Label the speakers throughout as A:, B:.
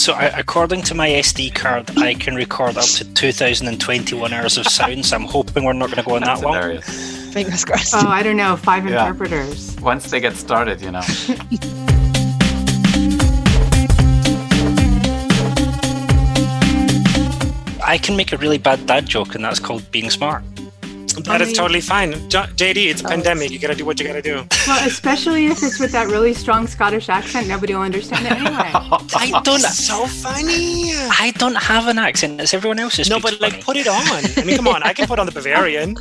A: So, I, according to my SD card, I can record up to 2021 hours of sound. So, I'm hoping we're not going to go on
B: That's
A: that long.
C: Fingers crossed.
D: Oh, I don't know. Five
B: Yeah.
D: interpreters.
B: Once they get started, you know.
A: I can make a really bad dad joke, and that's called being smart.
E: That is
D: Only-
E: totally fine. JD, it's a
C: Oh,
E: pandemic. You gotta do what you gotta do.
D: Well, especially if it's with that really strong Scottish accent, nobody will understand it anyway.
A: I don't.
E: So funny.
A: I don't have an accent. It's everyone else's.
E: No, but like, put it on. I mean, come on. I can put on the Bavarian.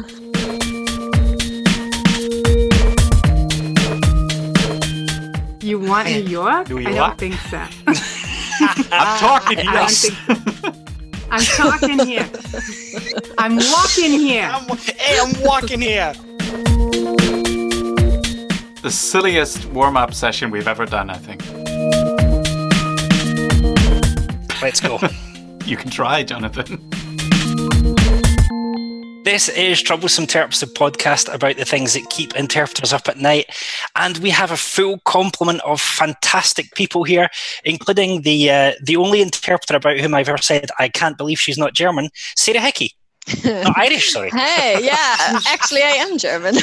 D: You want New York?
B: New
D: I don't think so.
B: I'm talking to
D: I don't
B: you.
D: think so. I'm talking here. I'm walking here.
E: I'm, hey, I'm walking here.
B: The silliest warm-up session we've ever done, I think.
A: Let's go.
B: You can try, Jonathan.
A: This is Troublesome Terps, the podcast about the things that keep interpreters up at night. And we have a full complement of fantastic people here, including the uh, the only interpreter about whom I've ever said, I can't believe she's not German, Sarah Hickey. Not Irish, sorry.
C: Hey, yeah, actually, I am German.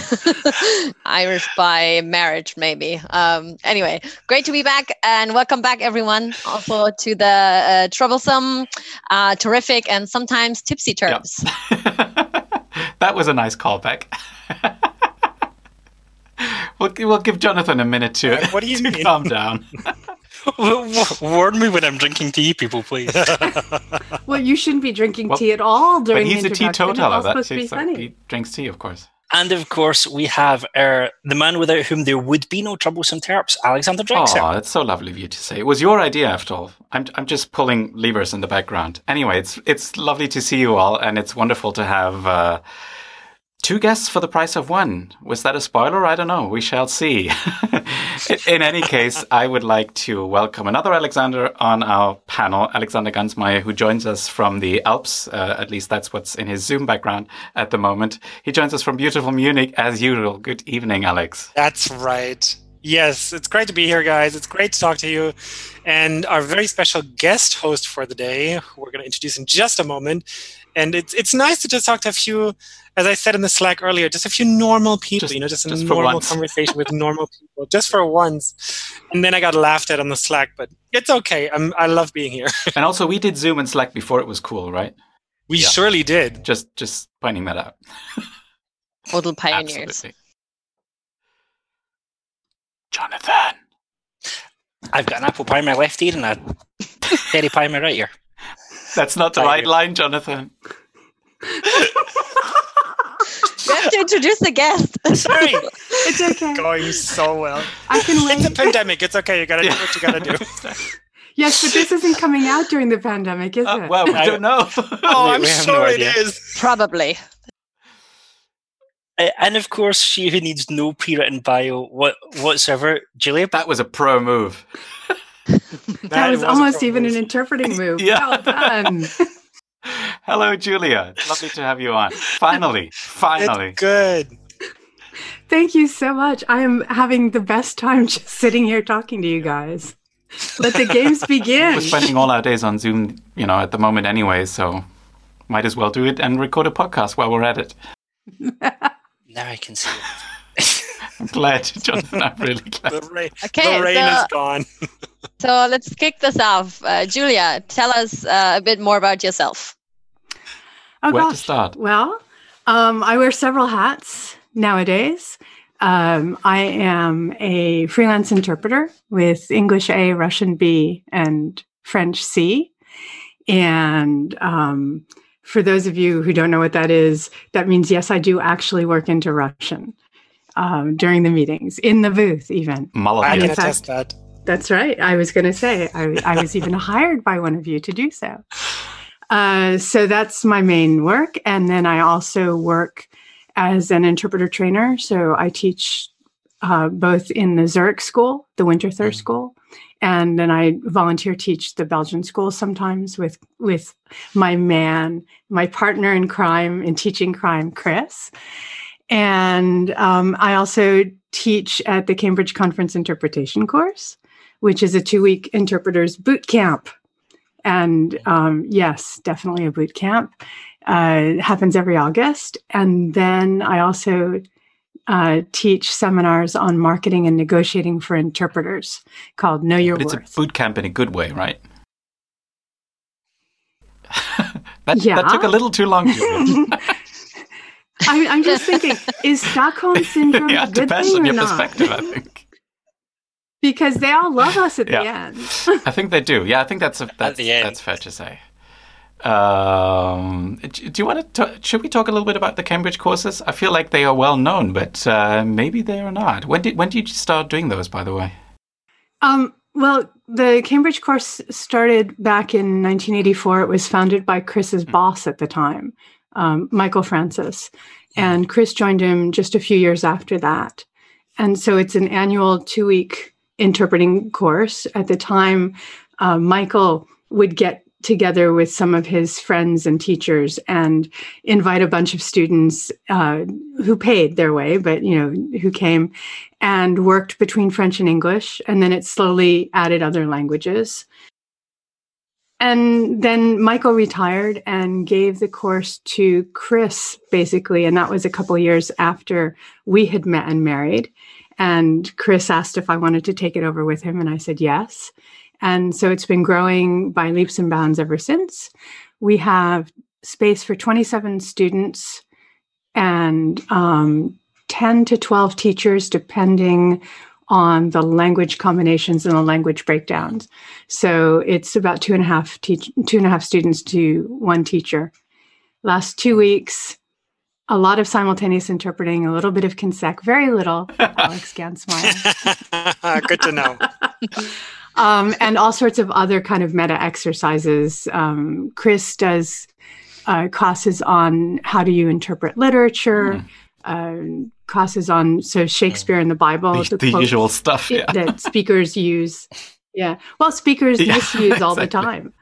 C: Irish by marriage, maybe. Um, anyway, great to be back and welcome back, everyone, also to the uh, troublesome, uh, terrific, and sometimes tipsy terms.
B: That was a nice callback. we'll, we'll give Jonathan a minute to,
E: What do you
B: to
E: mean?
B: calm down.
A: Warn me when I'm drinking tea, people, please.
D: Well, you shouldn't be drinking
B: Well,
D: tea at all
B: But
D: during
B: he's
D: the
B: a teetotaler. That's
D: supposed to be
B: so
D: funny.
B: he drinks tea, of course.
A: and of course, we have our, the man without whom there would be no Troublesome Terps, Alexander Drechsel.
B: Oh, that's so lovely of you to say. It was your idea, after all. I'm, I'm just pulling levers in the background. Anyway, it's it's lovely to see you all, and it's wonderful to have uh, two guests for the price of one. Was that a spoiler? I don't know. We shall see. in any case, I would like to welcome another Alexander on our panel, Alexander Gansmeier, who joins us from the Alps. Uh, at least that's what's in his Zoom background at the moment. He joins us from beautiful Munich, as usual. Good evening, Alex.
E: That's right. Yes, it's great to be here, guys. It's great to talk to you. And our very special guest host for the day, who we're going to introduce in just a moment. And it's it's nice to just talk to a few, as I said in the Slack earlier, just a few normal people.
B: Just-
E: you know, just a
B: just for
E: normal conversation with normal people, just for once. And then I got laughed at on the Slack, but it's okay. I'm, I love being here.
B: And also, we did Zoom and Slack before it was cool, right?
E: We
B: Yeah.
E: surely did.
B: Just just pointing that out.
C: Total pioneers.
B: Absolutely. Jonathan.
A: I've got an apple pie in my left ear and a cherry pie in my right ear.
B: That's not the
A: Tiger.
B: right line, Jonathan.
C: We have to introduce the guest.
A: Sorry.
D: It's okay.
E: Going so well.
D: I can
E: It's a
D: wait.
E: pandemic. It's okay. You gotta do what you gotta do.
D: Yes, but this isn't coming out during the pandemic, is
B: Uh,
D: it?
B: well, we
A: I-
B: don't know.
E: Oh, I'm
A: we have
E: sure
A: no
E: it
A: idea.
E: is.
C: Probably.
A: Uh, and of course, she who needs no pre-written bio what, whatsoever, Julia.
B: that was a pro move.
D: That was
E: a
D: almost even an interpreting move.
B: Yeah.
D: Well done.
B: Hello, Julia. It's lovely to have you on. Finally, finally.
E: It's good.
D: Thank you so much. I am having the best time just sitting here talking to you guys. Let the games begin.
B: We're spending all our days on Zoom, you know, at the moment anyway, so might as well do it and record a podcast while we're at it.
A: Now I can see it.
B: I'm glad, Jonathan. I'm really glad.
E: The rain,
C: Okay,
E: the rain
C: so-
E: is gone.
C: So let's kick this off. Uh, Julia, tell us uh, a bit more about yourself.
D: Oh,
B: Where to start?
D: Well, um, I wear several hats nowadays. Um, I am a freelance interpreter with English A, Russian B, and French C. And um, for those of you who don't know what that is, that means yes, I do actually work into Russian um, during the meetings, in the booth, even.
E: I
B: Malachi.
E: can
D: in fact-
E: attest that.
D: That's right. I was going to say, I, I was even hired by one of you to do so. Uh, so that's my main work. And then I also work as an interpreter trainer. So I teach uh, both in the Zurich school, the Winterthur school, and then I volunteer teach the Belgian school sometimes with with my man, my partner in crime in teaching crime, Chris. And um, I also teach at the Cambridge Conference Interpretation course, which is a two week interpreters boot camp. And um, yes, definitely a boot camp. Uh, happens every August. And then I also uh, teach seminars on marketing and negotiating for interpreters called Know Your
B: but
D: Worth.
B: It's a boot camp in a good way, right? that,
D: Yeah.
B: that took a little too long. Julia.
D: I, I'm just thinking, is Stockholm syndrome
B: yeah,
D: a good
B: depends
D: thing
B: on
D: or
B: your
D: not?
B: perspective, I think.
D: because they all love us at the end.
B: I think they do. Yeah, I think that's a, that's,
A: the end.
B: that's fair to say. Um, do do you want to? Talk, should we talk a little bit about the Cambridge courses? I feel like they are well known, but uh, maybe they are not. When did when did you start doing those? By the way,
D: Um, well, the Cambridge course started back in 1984. It was founded by Chris's boss at the time, um, Michael Francis. And Chris joined him just a few years after that. And so it's an annual two week interpreting course. At the time, uh, Michael would get together with some of his friends and teachers and invite a bunch of students uh, who paid their way, but you know who came and worked between French and English, and then it slowly added other languages. And then Michael retired and gave the course to Chris, basically, and that was a couple years after we had met and married. And Chris asked if I wanted to take it over with him, and I said yes. And so it's been growing by leaps and bounds ever since. We have space for 27 students and um, 10 to 12 teachers, depending on the language combinations and the language breakdowns. So it's about two and a half teach- two and a half students to one teacher. Last two weeks, a lot of simultaneous interpreting, a little bit of consec, very little. Alex Gan smile.
E: Good to know.
D: um, and all sorts of other kind of meta exercises. Um, Chris does uh, classes on how do you interpret literature, uh, classes on so Shakespeare and the Bible,
B: the, the
D: quotes
B: usual stuff. Yeah.
D: that speakers use. Yeah, well, speakers
B: Yeah,
D: misuse all the time.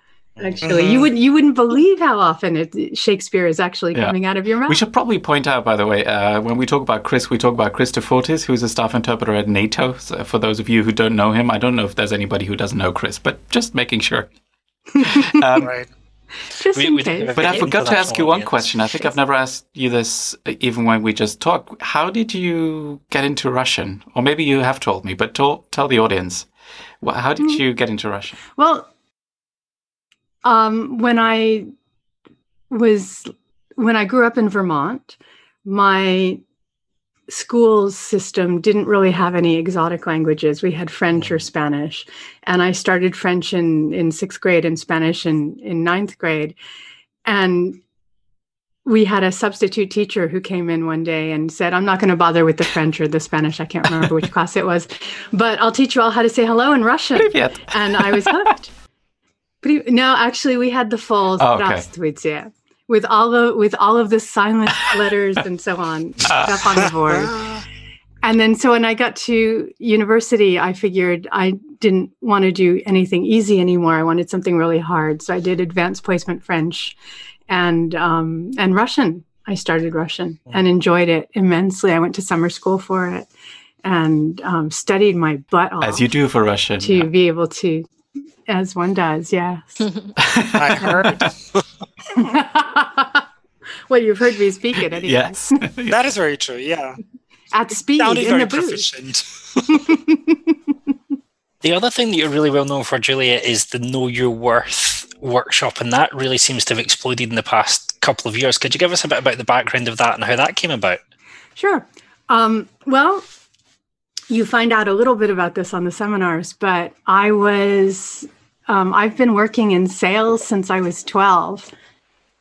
D: Actually, you would you wouldn't believe how often it, Shakespeare is actually
B: Yeah.
D: coming out of your mouth.
B: We should probably point out, by the way, uh, when we talk about Chris, we talk about Chris de Fortis, who's a staff interpreter at NATO. So for those of you who don't know him, I don't know if there's anybody who doesn't know Chris, but just making sure. Um,
E: Right.
D: Just
A: We-
D: in
A: we
D: case.
B: But I forgot to ask you one
A: audience.
B: question. I think I've never asked you this uh, even when we just talked. How did you get into Russian? Or maybe you have told me, but tell, tell the audience. How did you get into Russian?
D: Well, um, when I was when I grew up in Vermont, my school's system didn't really have any exotic languages. We had French or Spanish. And I started French in, in sixth grade and Spanish in, in ninth grade. And we had a substitute teacher who came in one day and said, I'm not going to bother with the French or the Spanish. I can't remember which class it was, but I'll teach you all how to say hello in Russian. and I was hooked. No, actually, we had the full
B: oh, okay
D: with all of with all of the silent letters and so on ah. stuff on the board. And then so when I got to university, I figured I didn't want to do anything easy anymore. I wanted something really hard. So I did advanced placement French and um, and Russian. I started Russian hmm. and enjoyed it immensely. I went to summer school for it and um, studied my butt off
B: as you do for Russian
D: to
B: yeah.
D: be able to as one does, yes.
E: I heard.
D: well, you've heard me speak it anyway.
B: Yes.
E: That is very true. Yeah.
D: At speed
E: Sounded
D: in
E: very
D: the booth.
E: proficient.
A: The other thing that you're really well known for, Julia, is the Know Your Worth workshop, and that really seems to have exploded in the past couple of years. Could you give us a bit about the background of that and how that came about?
D: Sure. Um, well, you find out a little bit about this on the seminars, but I was, um, I've been working in sales since I was 12.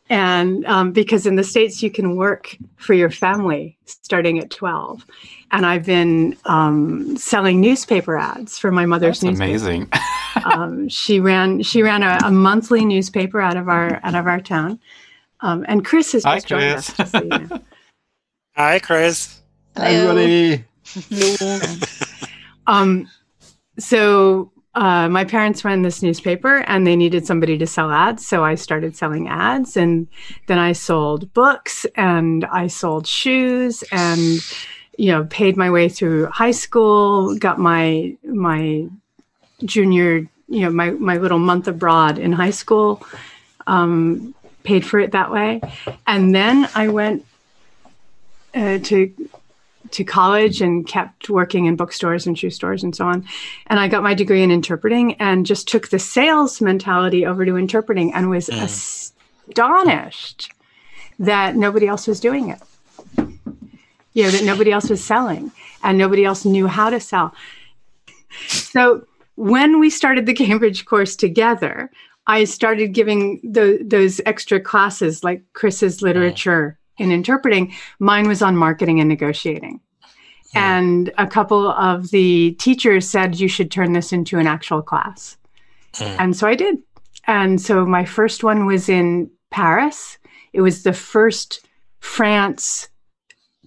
D: And um, because in the States, you can work for your family starting at 12. And I've been um, selling newspaper ads for my mother's
B: That's
D: newspaper.
B: amazing.
D: um, she ran she ran a, a monthly newspaper out of our out of our town. Um, and Chris has
B: Hi,
D: just joined us.
B: Chris.
D: just so you know.
E: Hi, Chris.
C: Hello.
D: Um, so uh, my parents ran this newspaper and they needed somebody to sell ads. So I started selling ads and then I sold books and I sold shoes and, you know, paid my way through high school, got my, my junior you know my my little month abroad in high school um, paid for it that way and then i went uh, to to college and kept working in bookstores and shoe stores and so on. And i got my degree in interpreting and just took the sales mentality over to interpreting and was
A: Mm.
D: astonished that nobody else was doing it. You know that nobody else was selling and nobody else knew how to sell. So when we started the Cambridge course together, I started giving the, those extra classes like Chris's literature in interpreting. Mine was on marketing and negotiating. And a couple of the teachers said you should turn this into an actual class.
A: Hmm.
D: And so I did. And so my first one was in Paris. It was the first France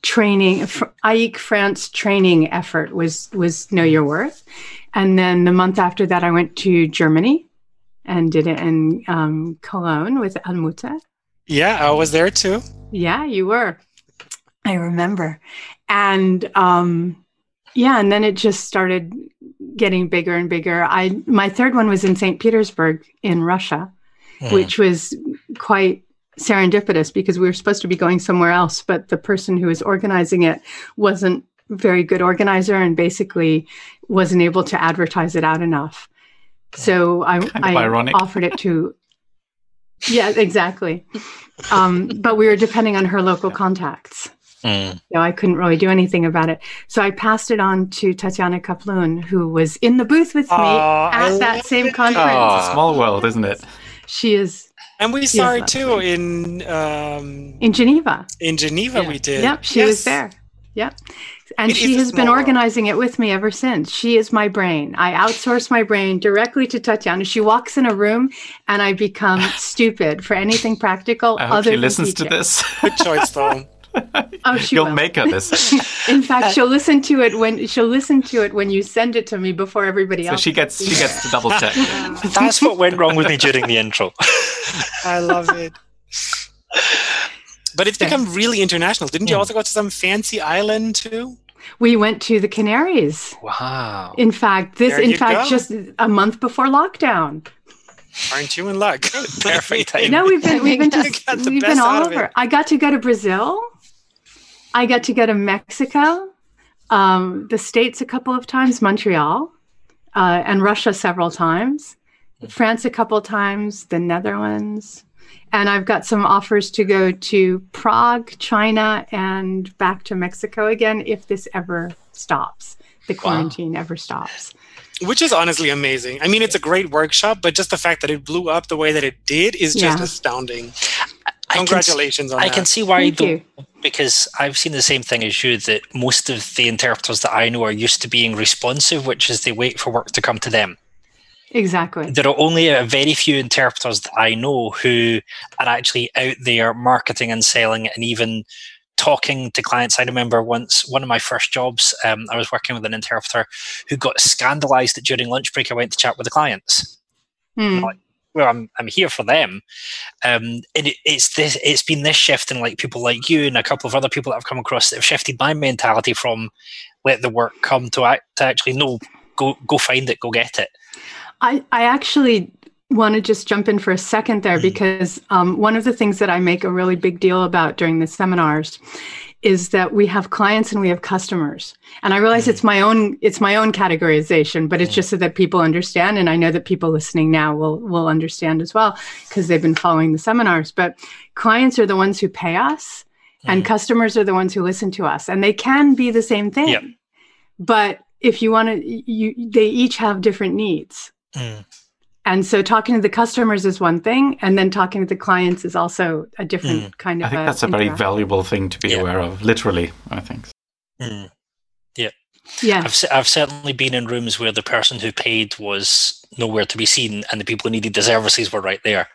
D: training AIIC France training effort was was Know Your Worth. And then the month after that I went to Germany and did it in um, Cologne with Almuta.
E: Yeah, I was there too.
D: Yeah, you were. I remember. And um yeah, and then it just started getting bigger and bigger. I my third one was in St. Petersburg in Russia,
A: Mm.
D: which was quite serendipitous because we were supposed to be going somewhere else, but the person who was organizing it wasn't very good organizer and basically wasn't able to advertise it out enough. So I,
B: Kind of
D: I offered it to yeah, exactly. Um, but we were depending on her local contacts.
A: Mm.
D: So I couldn't really do anything about it. So I passed it on to Tatiana Kaplun, who was in the booth with me
E: Aw, I
D: at that same
E: it.
D: conference.
B: It's a small world, isn't it?
D: She is
E: And we saw her too in um,
D: in Geneva.
E: in Geneva.
A: Yeah.
E: We did.
D: Yep, she
E: Yes.
D: was there. Yep. And
E: It
D: she has been
E: small world.
D: organizing it with me ever since. She is my brain. I outsource my brain directly to Tatiana. She walks in a room and I become stupid for anything practical
B: I hope
D: other
B: she
D: than
B: listens to this.
E: Good choice, though.
D: Oh, she
B: You'll
D: will.
B: make her listen.
D: In fact, uh, she'll listen to it when she'll listen to it when you send it to me before everybody
B: So
D: else.
B: she gets she gets to double check.
A: That's what went wrong with me during the intro.
E: I love it. But it's become really international. Didn't you also go to some fancy island too?
D: We went to the Canaries.
A: Wow.
D: In fact, this
E: There
D: in fact
E: go.
D: just a month before lockdown.
E: Aren't you in luck?
A: Perfect time.
D: No, we've been we've been
E: You
D: to, we've been all over.
E: it.
D: I got to go to Brazil. I got to go to Mexico, um, the States a couple of times, Montreal, uh, and Russia several times, France a couple of times, the Netherlands, and I've got some offers to go to Prague, China, and back to Mexico again if this ever stops. The quarantine ever stops.
E: Which is honestly amazing. I mean, it's a great workshop, but just the fact that it blew up the way that it did is just
D: Yeah.
E: astounding.
A: I can,
E: Congratulations on that.
A: I can see why,
D: Thank
A: though,
D: you.
A: because I've seen the same thing as you. That most of the interpreters that I know are used to being responsive, which is they wait for work to come to them.
D: Exactly.
A: There are only a very few interpreters that I know who are actually out there marketing and selling and even talking to clients. I remember once one of my first jobs, um, I was working with an interpreter who got scandalized that during lunch break I went to chat with the clients.
D: Hmm.
A: Well, I'm I'm here for them, um, and it, it's this. It's been this shift in like people like you and a couple of other people that I've come across that have shifted my mentality from let the work come to act to actually no go go find it, go get it.
D: I, I actually want to just jump in for a second there
A: Mhm.
D: because um, one of the things that I make a really big deal about during the seminars is that we have clients and we have customers. And I realize
A: Mhm.
D: it's my own it's my own categorization, but it's just so that people understand. And I know that people listening now will will understand as well because they've been following the seminars. But clients are the ones who pay us, and
A: Mhm.
D: customers are the ones who listen to us, and they can be the same thing.
A: Yep.
D: But if you want to, you they each have different needs.
A: Mm.
D: And so talking to the customers is one thing, and then talking to the clients is also a different kind of.
B: I think
D: a
B: that's a very valuable thing to be
A: Yeah.
B: aware of. Literally, I think.
A: Mm.
D: Yeah,
A: I've I've certainly been in rooms where the person who paid was nowhere to be seen, and the people who needed the services were right there.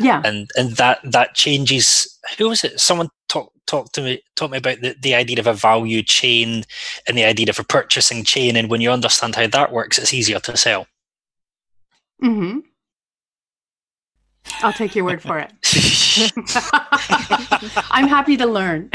D: yeah,
A: and and that that changes who was it someone talked talked to me taught me about the, the idea of a value chain and the idea of a purchasing chain and when you understand how that works it's easier to sell
D: hmm I'll take your word for it. I'm happy to learn.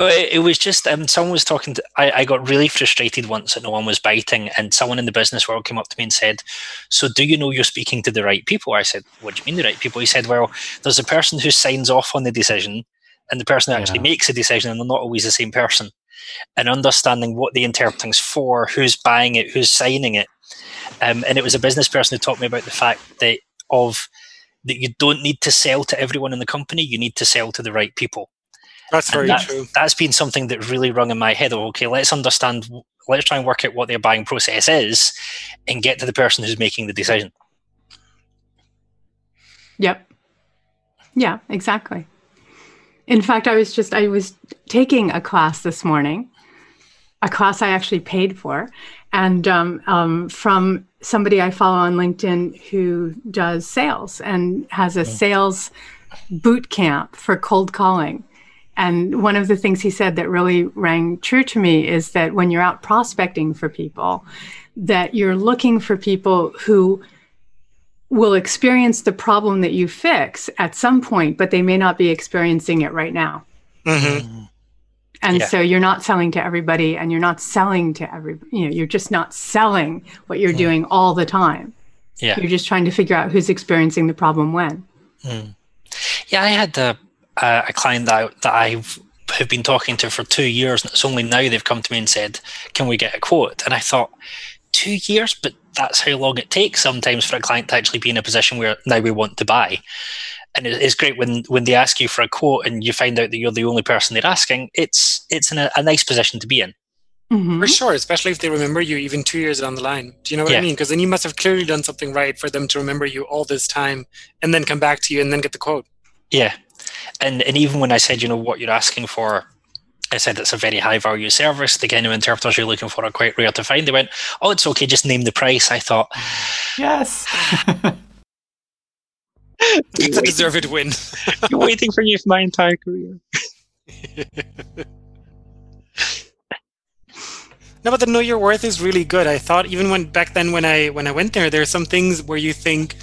A: It, it was just um, someone was talking. To, I, I got really frustrated once that no one was biting, and someone in the business world came up to me and said, "So, do you know you're speaking to the right people?" I said, "What do you mean the right people?" He said, "Well, there's a person who signs off on the decision, and the person who actually
B: Yeah.
A: makes a decision, and they're not always the same person." And understanding what the interpreting's for, who's buying it, who's signing it, um, and it was a business person who taught me about the fact that of that you don't need to sell to everyone in the company; you need to sell to the right people.
E: That's
A: And
E: very
A: that-
E: true.
A: That's been something that really rung in my head. Of okay, let's understand, let's try and work out what their buying process is, and get to the person who's making the decision.
D: Yep. Yeah, exactly. In fact, I was just I was taking a class this morning, a class I actually paid for, and um, um, from somebody I follow on LinkedIn who does sales and has a sales boot camp for cold calling. And one of the things he said that really rang true to me is that when you're out prospecting for people, that you're looking for people who will experience the problem that you fix at some point, but they may not be experiencing it right now.
E: hmm
D: And
A: Yeah.
D: so you're not selling to everybody and you're not selling to every, you know, you're just not selling what you're mm. doing all the time.
A: Yeah.
D: You're just trying to figure out who's experiencing the problem when. Mm.
A: Yeah, I had a, a, a client that I, that I've have been talking to for two years, and it's only now they've come to me and said, "Can we get a quote?" And I thought, two years, but that's how long it takes sometimes for a client to actually be in a position where now we want to buy. And it's great when when they ask you for a quote and you find out that you're the only person they're asking. It's it's in a, a nice position to be in.
D: Mhm.
E: For sure, especially if they remember you even two years down the line. Do you know what
A: Yeah.
E: I mean? Because then you must have clearly done something right for them to remember you all this time and then come back to you and then get the quote.
A: Yeah, and and even when I said, you know, what you're asking for, I said it's a very high value service. The kind of interpreters you're looking for are quite rare to find. They went, oh, it's okay, just name the price. I thought,
B: Yes.
E: It's a deserved win.
A: you're waiting for me for my entire career.
E: No, but the know your worth is really good. I thought even when back then when I when I went there, there are some things where you think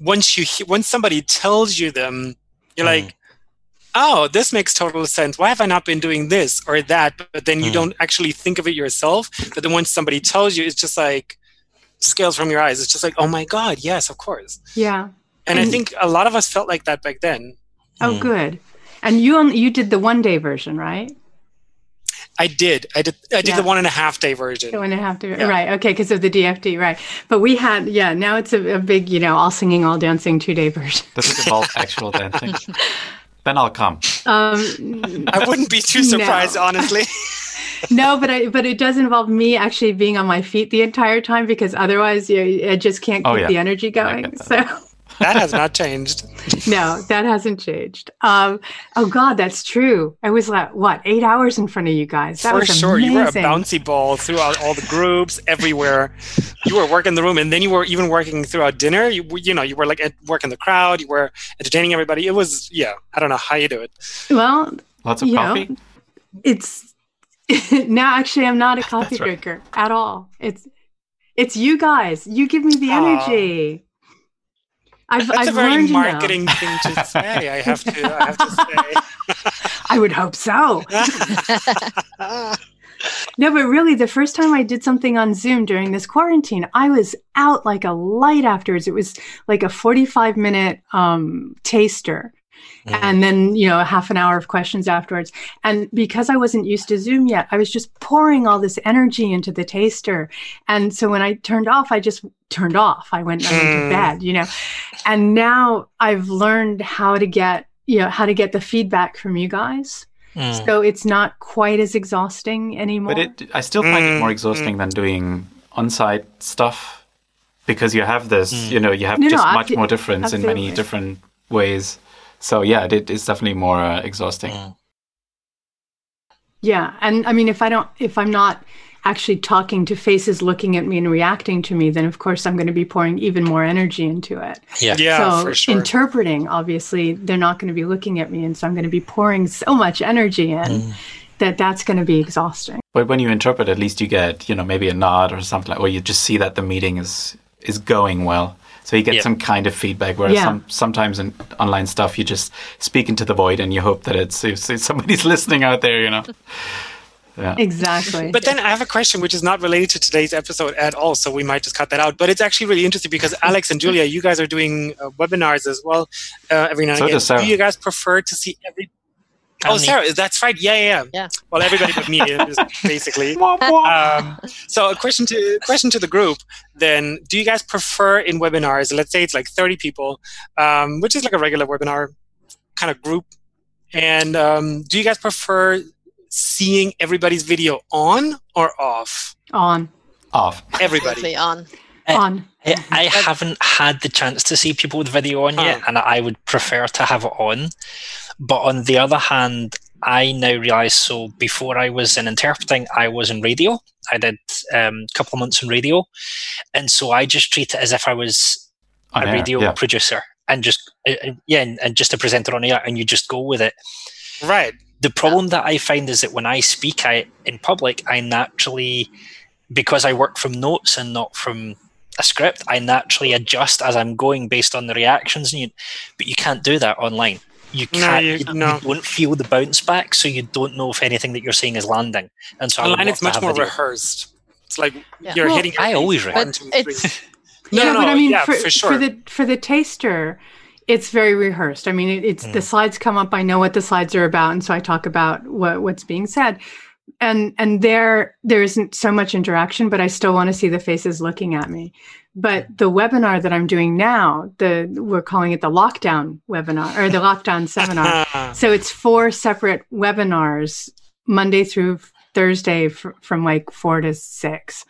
E: once you once somebody tells you them, you're
A: Mm.
E: like, oh, this makes total sense. Why have I not been doing this or that? But then you
A: Mm.
E: don't actually think of it yourself. But then once somebody tells you, it's just like scales from your eyes. It's just like, oh my god, yes, of course.
D: Yeah.
E: And I think a lot of us felt like that back then.
D: Oh,
A: Mm.
D: good. And you only, you did the one day version, right?
E: I did. I did. I did
D: Yeah.
E: the one and a half day version.
D: So and a half to
E: Yeah.
D: right. Okay, because of the DFD, right? But we had, yeah. Now it's a, a big, you know, all singing, all dancing, two day version.
B: Does it involve actual dancing? then I'll come.
D: Um,
E: I wouldn't be too
D: No.
E: surprised, honestly.
D: no, but I, but it does involve me actually being on my feet the entire time because otherwise, you, I just can't keep
B: Oh, yeah.
D: the energy going. So
E: that has not changed.
D: no, that hasn't changed. Um, oh God, that's true. I was like, what, eight hours in front of you guys? That
E: For
D: was
E: sure, you were a bouncy ball throughout all the groups, everywhere. You were working the room, and then you were even working throughout dinner. You, you know, you were like at work in the crowd. You were entertaining everybody. It was, yeah. I don't know how you do it.
D: Well,
B: Lots of
D: You know,
B: coffee.
D: it's now actually I'm not a coffee
B: That's right.
D: drinker at all. It's it's you guys. You give me the
E: Aw.
D: energy. I've,
E: That's
D: I've
E: a very
D: learned, you know.
E: marketing thing to say. I have to. I have to say.
D: I would hope so. No, but really, the first time I did something on Zoom during this quarantine, I was out like a light afterwards. It was like a 45 minute um, taster.
A: Mm.
D: And then, you know, a half an hour of questions afterwards. And because I wasn't used to Zoom yet, I was just pouring all this energy into the taster. And so when I turned off, I just turned off. I went, I went to
E: Mm.
D: bed, you know. And now I've learned how to get, you know, how to get the feedback from you guys.
A: Mm.
D: So it's not quite as exhausting anymore.
B: But it, I still find it more
E: Mm,
B: exhausting than doing on-site stuff because you have this,
A: Mm.
B: you know, you have
D: No, no,
B: just
D: abso-
B: much more difference in many
D: absolutely.
B: different ways. So yeah, it is definitely more uh, exhausting.
A: Mm.
D: Yeah, and I mean, if I don't, if I'm not actually talking to faces looking at me and reacting to me, then of course I'm going to be pouring even more energy into it.
A: Yeah.
E: Yeah,
D: so
E: for sure.
D: interpreting, obviously, they're not going to be looking at me, and so I'm going to be pouring so much energy in
A: Mm.
D: that that's going to be exhausting.
B: But when you interpret, at least you get, you know, maybe a nod or something, like, or you just see that the meeting is is going well. So you get
A: Yeah.
B: some kind of feedback. Whereas
D: Yeah.
B: some, sometimes in online stuff, you just speak into the void and you hope that it's, it's, it's somebody's listening out there. You know. Yeah.
D: Exactly.
E: But then I have a question which is not related to today's episode at all, so we might just cut that out. But it's actually really interesting because Alex and Julia, you guys are doing uh, webinars as well uh, every now and
B: So
E: again.
B: does Sarah.
E: Do you guys prefer to see every? Oh,
A: And me.
E: Sarah, that's right. Yeah, yeah, yeah.
C: Yeah.
E: Well, everybody but me, is basically.
B: Womp womp.
E: Um, so, a question to question to the group. Then, do you guys prefer in webinars? Let's say it's like thirty people, um, which is like a regular webinar kind of group. And um, do you guys prefer seeing everybody's video on or off?
D: on,
B: Off.
E: Everybody.
C: Absolutely on.
A: Uh,
D: on.
A: I, I haven't had the chance to see people with video on yet,
E: Huh.
A: and I would prefer to have it on. But on the other hand, I now realize so before I was in interpreting, I was in radio. I did um, a couple of months in radio. And so I just treat it as if I was
B: On
A: a
B: air,
A: radio
B: yeah.
A: producer and just, uh, uh, yeah, and, and just a presenter on air, and you just go with it.
E: Right.
A: The problem that I find is that when I speak I, in public, I naturally, because I work from notes and not from a script, I naturally adjust as I'm going based on the reactions. And you, but you can't do that online. You can't.
E: you-
A: you, you
E: no.
A: don't feel the bounce back, so you don't know if anything that you're saying is landing. And so I would
E: Online, it's much more
A: video.
E: rehearsed. It's like
C: Yeah.
E: you're
D: Well,
E: hitting.
A: I always
E: one,
C: But it's
E: No,
D: yeah,
E: no,
D: but I mean,
E: yeah,
D: for,
E: for sure.
D: the for the taster, it's very rehearsed. I mean, it, it's the mm. slides come up. I know what the slides are about, and so I talk about what what's being said. And and there there isn't so much interaction, but I still want to see the faces looking at me. But the webinar that I'm doing now, the we're calling it the lockdown webinar or the lockdown seminar. So it's four separate webinars, Monday through Thursday fr- from like four to six,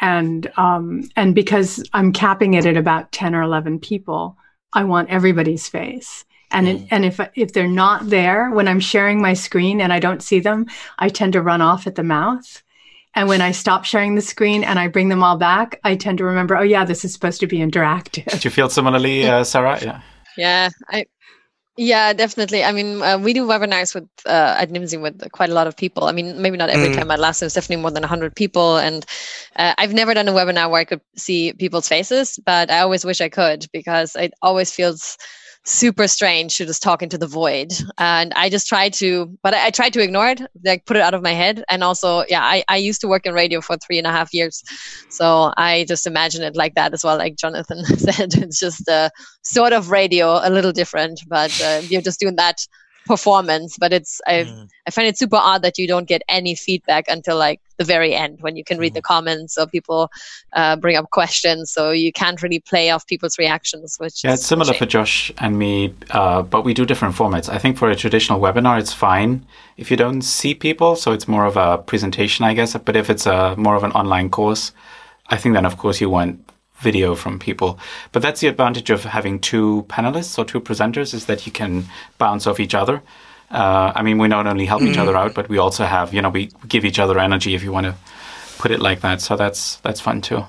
D: and um, and because I'm capping it at about ten or eleven people, I want everybody's face. And it,
A: Mm.
D: and if if they're not there when I'm sharing my screen and I don't see them, I tend to run off at the mouth. And when I stop sharing the screen and I bring them all back, I tend to remember, oh yeah, this is supposed to be interactive.
B: Do you feel similarly, uh, Sarah? Yeah.
C: Yeah, I yeah, definitely. I mean, uh, we do webinars with uh, at Nimdzi with quite a lot of people. I mean, maybe not every
E: Mm.
C: time. At last, time it was definitely more than hundred people, and uh, I've never done a webinar where I could see people's faces, but I always wish I could because it always feels super strange to just talk into the void. And i just try to but I, I try to ignore it like put it out of my head. And also yeah I, I used to work in radio for three and a half years. So i just imagine it like that as well like jonathan said. It's just uh, sort of radio a little different but uh, you're just doing that performance but it's I,
A: Mm.
C: I find it super odd that you don't get any feedback until like the very end when you can read the comments or people uh, bring up questions so you can't really play off people's reactions which
B: Yeah,
C: is
B: it's similar for Josh and me, uh, but we do different formats. I think for a traditional webinar, it's fine if you don't see people, so it's more of a presentation, I guess. But if it's a more of an online course, I think then of course you want video from people. But that's the advantage of having two panelists or two presenters is that you can bounce off each other. Uh, I mean, we not only help each other out, but we also have, you know, we give each other energy if you want to put it like that. So that's that's fun too.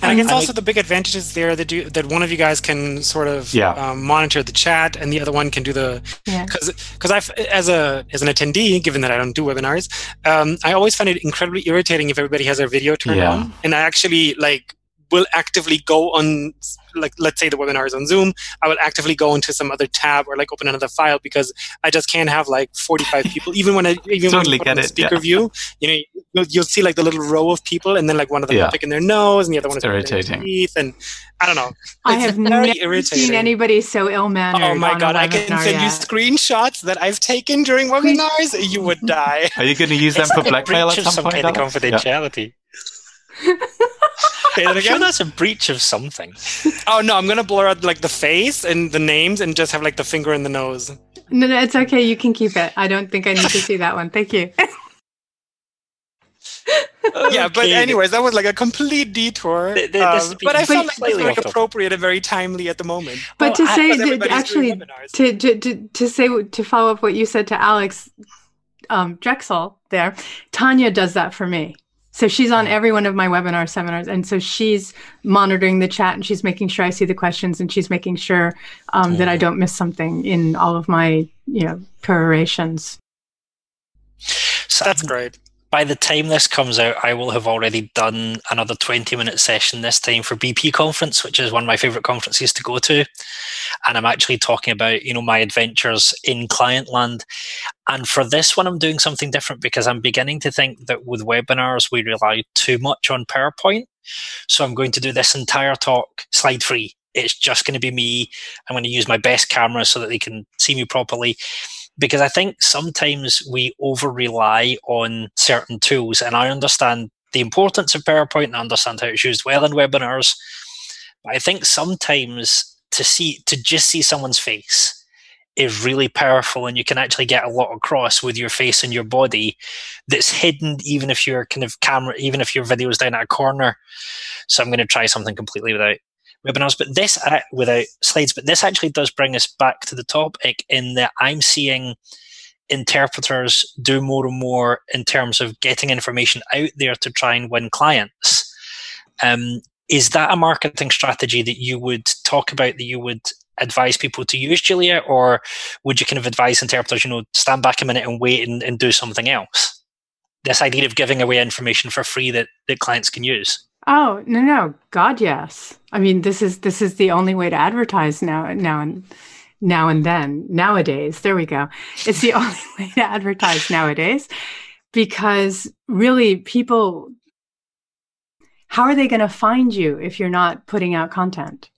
E: And I guess
A: And I-
E: also the big advantage is there that you, that one of you guys can sort of
B: Yeah.
E: um, monitor the chat, and the other one can do the
D: Yeah.
E: because because I've as a as an attendee, given that I don't do webinars, um, I always find it incredibly irritating if everybody has their video turned
B: Yeah.
E: on, and I actually like will actively go on like let's say the webinar is on Zoom, I will actively go into some other tab or like open another file because I just can't have like 45 people even when I even
B: Totally
E: when you put
B: get
E: on the
B: it,
E: speaker
B: yeah.
E: view, you know, you'll, you'll see like the little row of people and then like one of them
B: Yeah.
E: is picking their nose and the other one
B: It's
E: is picking their
B: irritating.
E: teeth and I don't know.
D: I
E: It's
D: have
E: very
D: never
E: irritating.
D: seen anybody so ill-mannered.
E: Oh my god, I can
D: webinar
E: send you screenshots that I've taken during webinars. You would die.
B: Are you going to use them for
A: like a
B: blackmail
A: breach
B: at
A: of
B: some
A: some
B: point?
A: kind of
B: Alex? Yeah.
A: confidentiality.
E: Say that
A: I'm sure
E: again?
A: that's a breach of something.
E: Oh no, I'm gonna blur out like the face and the names and just have like the finger in the nose.
D: No, no, it's okay. You can keep it. I don't think I need to see that one. Thank you.
E: Yeah, but anyways, that was like a complete detour.
A: Th- th- this
E: um, but I felt like this was like appropriate and very timely at the moment.
D: But to
A: Well, I-
D: say
E: Because
D: that actually to, to to to say to follow up what you said to Alex um, Drechsel there, Tanya does that for me. So she's on every one of my webinar seminars, and so she's monitoring the chat and she's making sure I see the questions and she's making sure um, that I don't miss something in all of my you know perorations.
A: So
E: That's great.
A: By the time this comes out, I will have already done another 20 minute session this time for BP conference, which is one of my favorite conferences to go to. And I'm actually talking about, you know, my adventures in client land. And for this one, I'm doing something different because I'm beginning to think that with webinars, we rely too much on PowerPoint. So I'm going to do this entire talk slide free. It's just going to be me. I'm going to use my best camera so that they can see me properly because I think sometimes we over rely on certain tools. And I understand the importance of PowerPoint and I understand how it's used well in webinars. But I think sometimes to see to just see someone's face is really powerful and you can actually get a lot across with your face and your body that's hidden even if your kind of camera even if your video is down at a corner so i'm going to try something completely without webinars. But this, uh, without slides, but this actually does bring us back to the topic in that I'm seeing interpreters do more and more in terms of getting information out there to try and win clients. Um, is that a marketing strategy that you would talk about that you would advise people to use, Julia, or would you kind of advise interpreters, you know, stand back a minute and wait and, and do something else? This idea of giving away information for free that, that clients can use.
D: Oh no no God yes. I mean this is this is the only way to advertise now now and now and then nowadays. There we go. It's the only way to advertise nowadays because really people how are they going to find you if you're not putting out content?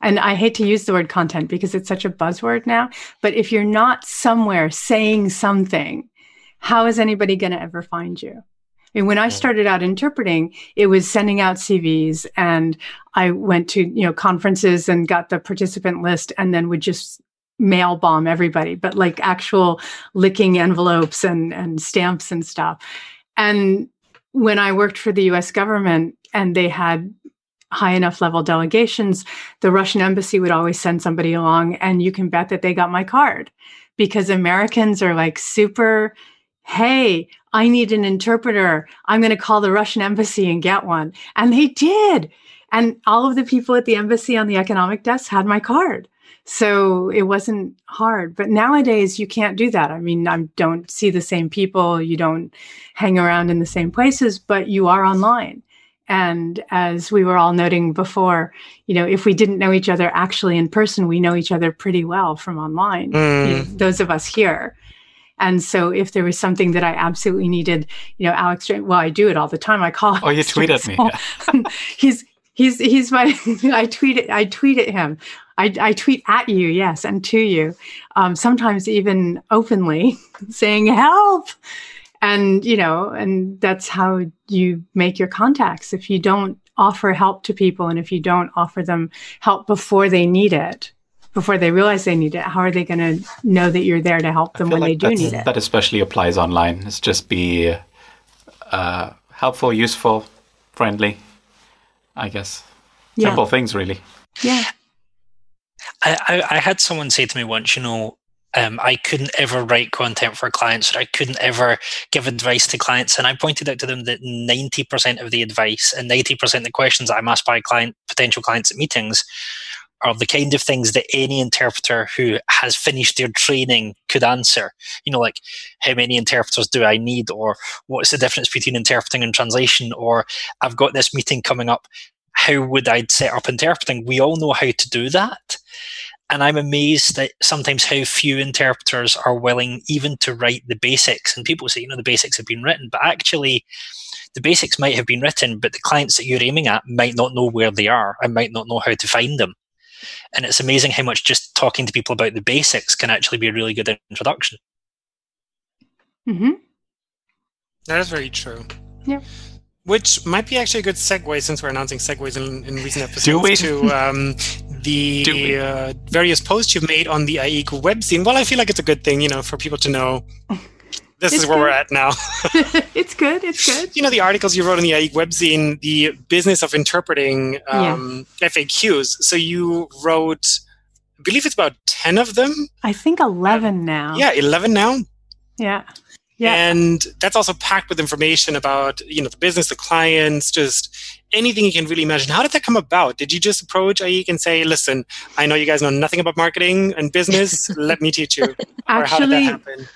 D: And I hate to use the word content because it's such a buzzword now but if you're not somewhere saying something how is anybody going to ever find you and when I started out interpreting, it was sending out CVs and I went to, you know, conferences and got the participant list and then would just mail bomb everybody, but like actual licking envelopes and, and stamps and stuff. And when I worked for the US government and they had high enough level delegations, the Russian embassy would always send somebody along and you can bet that they got my card because Americans are like super hey, I need an interpreter. I'm going to call the Russian embassy and get one. And they did. And all of the people at the embassy on the economic desk had my card. So it wasn't hard. But nowadays, you can't do that. I mean, I don't see the same people, you don't hang around in the same places, but you are online. And as we were all noting before, you know, if we didn't know each other actually in person, we know each other pretty well from online. Mm. You know, those of us here. And so if there was something that I absolutely needed, you know, Alex, well, I do it all the time. I call.
B: Oh, you tweet at me.
D: he's he's he's my. I tweet it. I tweet at him. I, I tweet at you, yes, and to you. Um, sometimes even openly, saying help, and you know, and that's how you make your contacts. If you don't offer help to people, and if you don't offer them help before they need it, before they realize they need it how are they going to know that you're there to help them when like they do need it?
B: that especially applies online. It's just be uh, helpful useful friendly i guess. Yeah. simple things really.
D: Yeah.
A: I, I, I had someone say to me once you know um, I couldn't ever write content for clients, or I couldn't ever give advice to clients. And I pointed out to them that 90% of the advice and 90% of the questions that I'm asked by client potential clients at meetings are the kind of things that any interpreter who has finished their training could answer. You know, like how many interpreters do I need, or what's the difference between interpreting and translation, or I've got this meeting coming up. How would I set up interpreting? We all know how to do that. And I'm amazed that sometimes how few interpreters are willing even to write the basics. And people say, you know, the basics have been written, but actually, the basics might have been written, but the clients that you're aiming at might not know where they are and might not know how to find them. And it's amazing how much just talking to people about the basics can actually be a really good introduction.
D: Mm-hmm.
E: That is very true.
D: Yeah.
E: Which might be actually a good segue since we're announcing segues in, in recent episodes
B: Do we?
E: to um, the uh, various posts you've made on the AIIC webzine. Well, I feel like it's a good thing, you know, for people to know this it's is where good. we're at now.
D: it's good. It's good.
E: You know, the articles you wrote in the AIIC webzine, the business of interpreting um, yeah. FAQs. So you wrote, I believe it's about 10 of them.
D: I think 11 now.
E: Yeah, 11 now.
D: Yeah.
E: Yeah. And that's also packed with information about, you know, the business, the clients, just anything you can really imagine. How did that come about? Did you just approach AIIC and say, listen, I know you guys know nothing about marketing and business. Let me teach you.
D: Actually,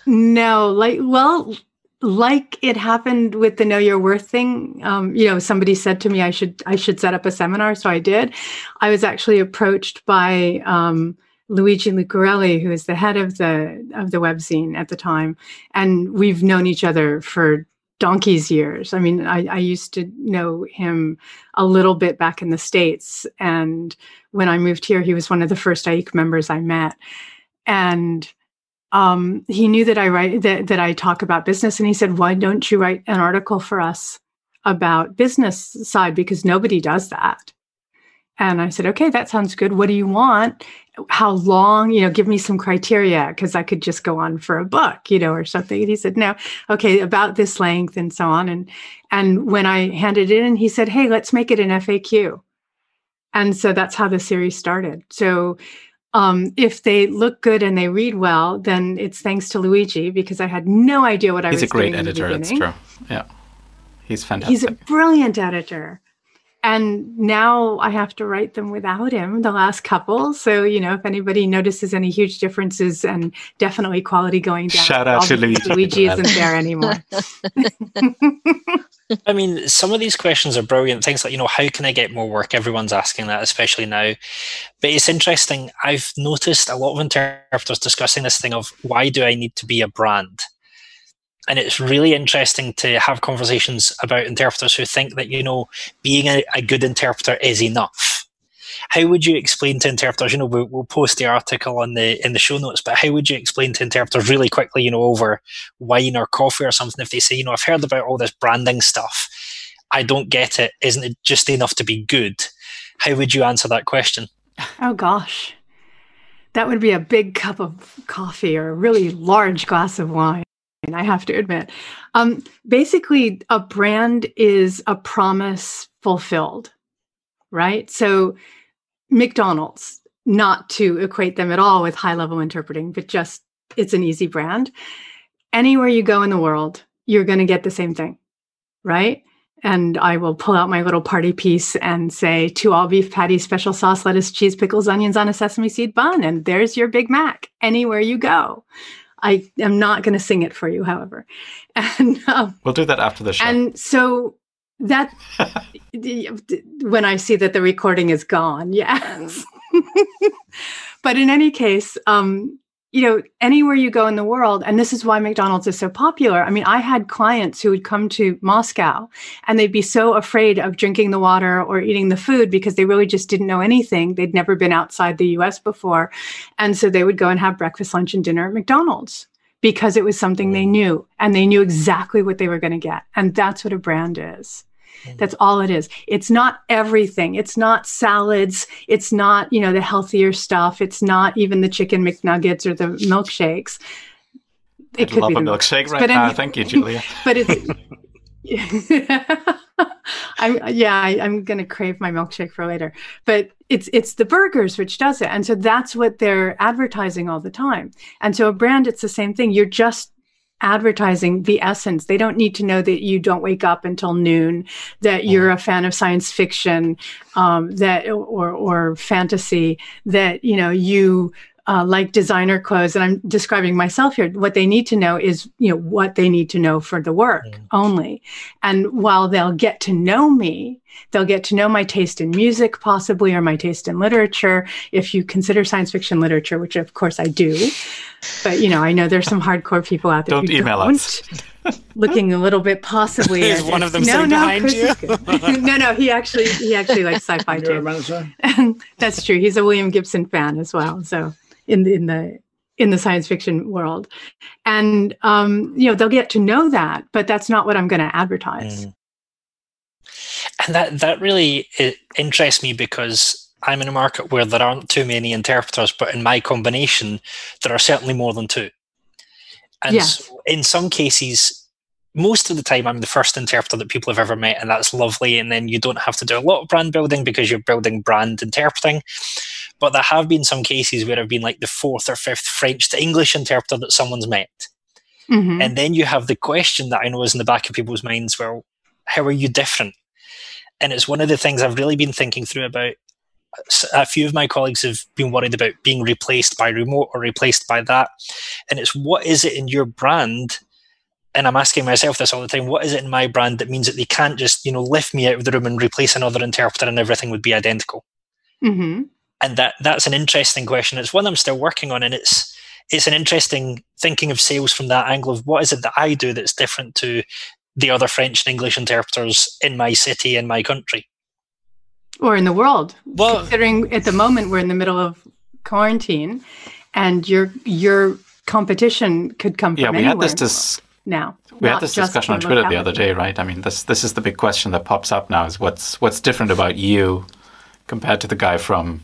D: no. Like, well, like it happened with the know your worth thing um, you know somebody said to me i should i should set up a seminar so i did i was actually approached by um, luigi luccarelli who is the head of the of the webzine at the time and we've known each other for donkey's years i mean I, I used to know him a little bit back in the states and when i moved here he was one of the first AIIC members i met and um, he knew that I write that, that I talk about business, and he said, "Why don't you write an article for us about business side? Because nobody does that." And I said, "Okay, that sounds good. What do you want? How long? You know, give me some criteria because I could just go on for a book, you know, or something." And he said, "No, okay, about this length and so on." And and when I handed it in, he said, "Hey, let's make it an FAQ." And so that's how the series started. So um, if they look good and they read well, then it's thanks to Luigi because I had no idea what I was
B: doing.
D: He's a
B: great editor. That's true. Yeah, he's fantastic.
D: He's a brilliant editor. And now I have to write them without him, the last couple. So, you know, if anybody notices any huge differences and definitely quality going down,
B: shout out to Luigi.
D: Luigi isn't there anymore.
A: I mean, some of these questions are brilliant. Things like, you know, how can I get more work? Everyone's asking that, especially now. But it's interesting. I've noticed a lot of interpreters discussing this thing of why do I need to be a brand? And it's really interesting to have conversations about interpreters who think that, you know, being a, a good interpreter is enough how would you explain to interpreters? You know, we'll, we'll, post the article on the in the show notes, but how would you explain to interpreters really quickly? You know, over wine or coffee or something, if they say, you know, I've heard about all this branding stuff, I don't get it. Isn't it just enough to be good? How would you answer that question?
D: Oh gosh, that would be a big cup of coffee or a really large glass of wine. I have to admit. Um, basically, a brand is a promise fulfilled, right? So McDonald's, not to equate them at all with high level interpreting, but just it's an easy brand. Anywhere you go in the world, you're going to get the same thing, right? And I will pull out my little party piece and say, two all beef patties, special sauce, lettuce, cheese, pickles, onions on a sesame seed bun. And there's your Big Mac anywhere you go. I am not going to sing it for you, however. And
B: um, we'll do that after the show.
D: And so that when I see that the recording is gone, yes. but in any case, um, you know, anywhere you go in the world, and this is why McDonald's is so popular. I mean, I had clients who would come to Moscow and they'd be so afraid of drinking the water or eating the food because they really just didn't know anything. They'd never been outside the US before. And so they would go and have breakfast, lunch, and dinner at McDonald's because it was something they knew and they knew exactly what they were going to get. And that's what a brand is. That's all it is. It's not everything. It's not salads. It's not, you know, the healthier stuff. It's not even the chicken McNuggets or the milkshakes.
B: It I'd could love be a milkshake right but ah, now. Anyway, Thank you, Julia.
D: But it's I'm yeah, I, am gonna crave my milkshake for later. But it's it's the burgers which does it. And so that's what they're advertising all the time. And so a brand, it's the same thing. You're just advertising the essence. They don't need to know that you don't wake up until noon, that you're mm-hmm. a fan of science fiction, um, that or or fantasy, that you know you uh, like designer clothes, and I'm describing myself here. What they need to know is, you know, what they need to know for the work mm. only. And while they'll get to know me, they'll get to know my taste in music, possibly, or my taste in literature. If you consider science fiction literature, which of course I do, but you know, I know there's some hardcore people out there.
B: Don't
D: who
B: email
D: don't.
B: us.
D: looking a little bit possibly.
E: Is one of them no, no, behind you?
D: no, no, he actually he actually likes sci-fi too. That's true. He's a William Gibson fan as well. So in the in the in the science fiction world and um, you know they'll get to know that but that's not what i'm going to advertise mm.
A: and that that really interests me because i'm in a market where there aren't too many interpreters but in my combination there are certainly more than two and yes. so in some cases most of the time I'm the first interpreter that people have ever met, and that's lovely. And then you don't have to do a lot of brand building because you're building brand interpreting. But there have been some cases where I've been like the fourth or fifth French to English interpreter that someone's met. Mm-hmm. And then you have the question that I know is in the back of people's minds well, how are you different? And it's one of the things I've really been thinking through about. A few of my colleagues have been worried about being replaced by remote or replaced by that. And it's what is it in your brand and I'm asking myself this all the time, what is it in my brand that means that they can't just, you know, lift me out of the room and replace another interpreter and everything would be identical?
D: Mm-hmm.
A: And that that's an interesting question. It's one I'm still working on, and it's it's an interesting thinking of sales from that angle of what is it that I do that's different to the other French and English interpreters in my city in my country.
D: Or in the world.
E: Well-
D: considering at the moment we're in the middle of quarantine and your your competition could come from
B: Yeah, we
D: anywhere
B: had this
D: in
B: dis-
D: now.
B: we had this discussion on Twitter the other day, right? I mean, this this is the big question that pops up now: is what's what's different about you compared to the guy from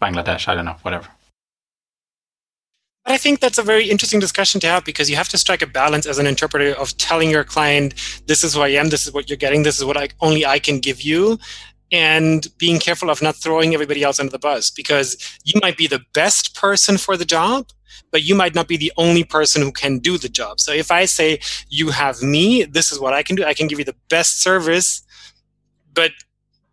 B: Bangladesh? I don't know, whatever.
E: But I think that's a very interesting discussion to have because you have to strike a balance as an interpreter of telling your client, this is who I am, this is what you're getting, this is what I, only I can give you, and being careful of not throwing everybody else under the bus because you might be the best person for the job, but you might not be the only person who can do the job. So if I say, you have me, this is what I can do, I can give you the best service, but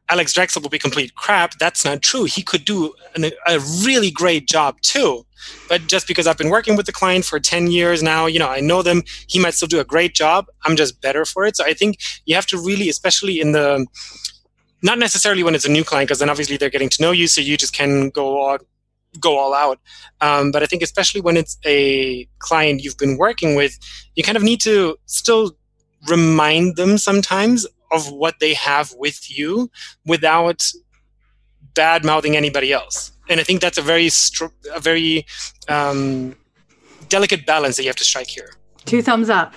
E: Alex Drechsel will be complete crap. That's not true. He could do an, a really great job too. But just because I've been working with the client for 10 years now, you know, I know them, he might still do a great job. I'm just better for it. So I think you have to really, especially in the, not necessarily when it's a new client, because then obviously they're getting to know you, so you just can go all, go all out. Um, but I think especially when it's a client you've been working with, you kind of need to still remind them sometimes of what they have with you without bad mouthing anybody else. And I think that's a very str- a very um, delicate balance that you have to strike here.
D: Two thumbs up.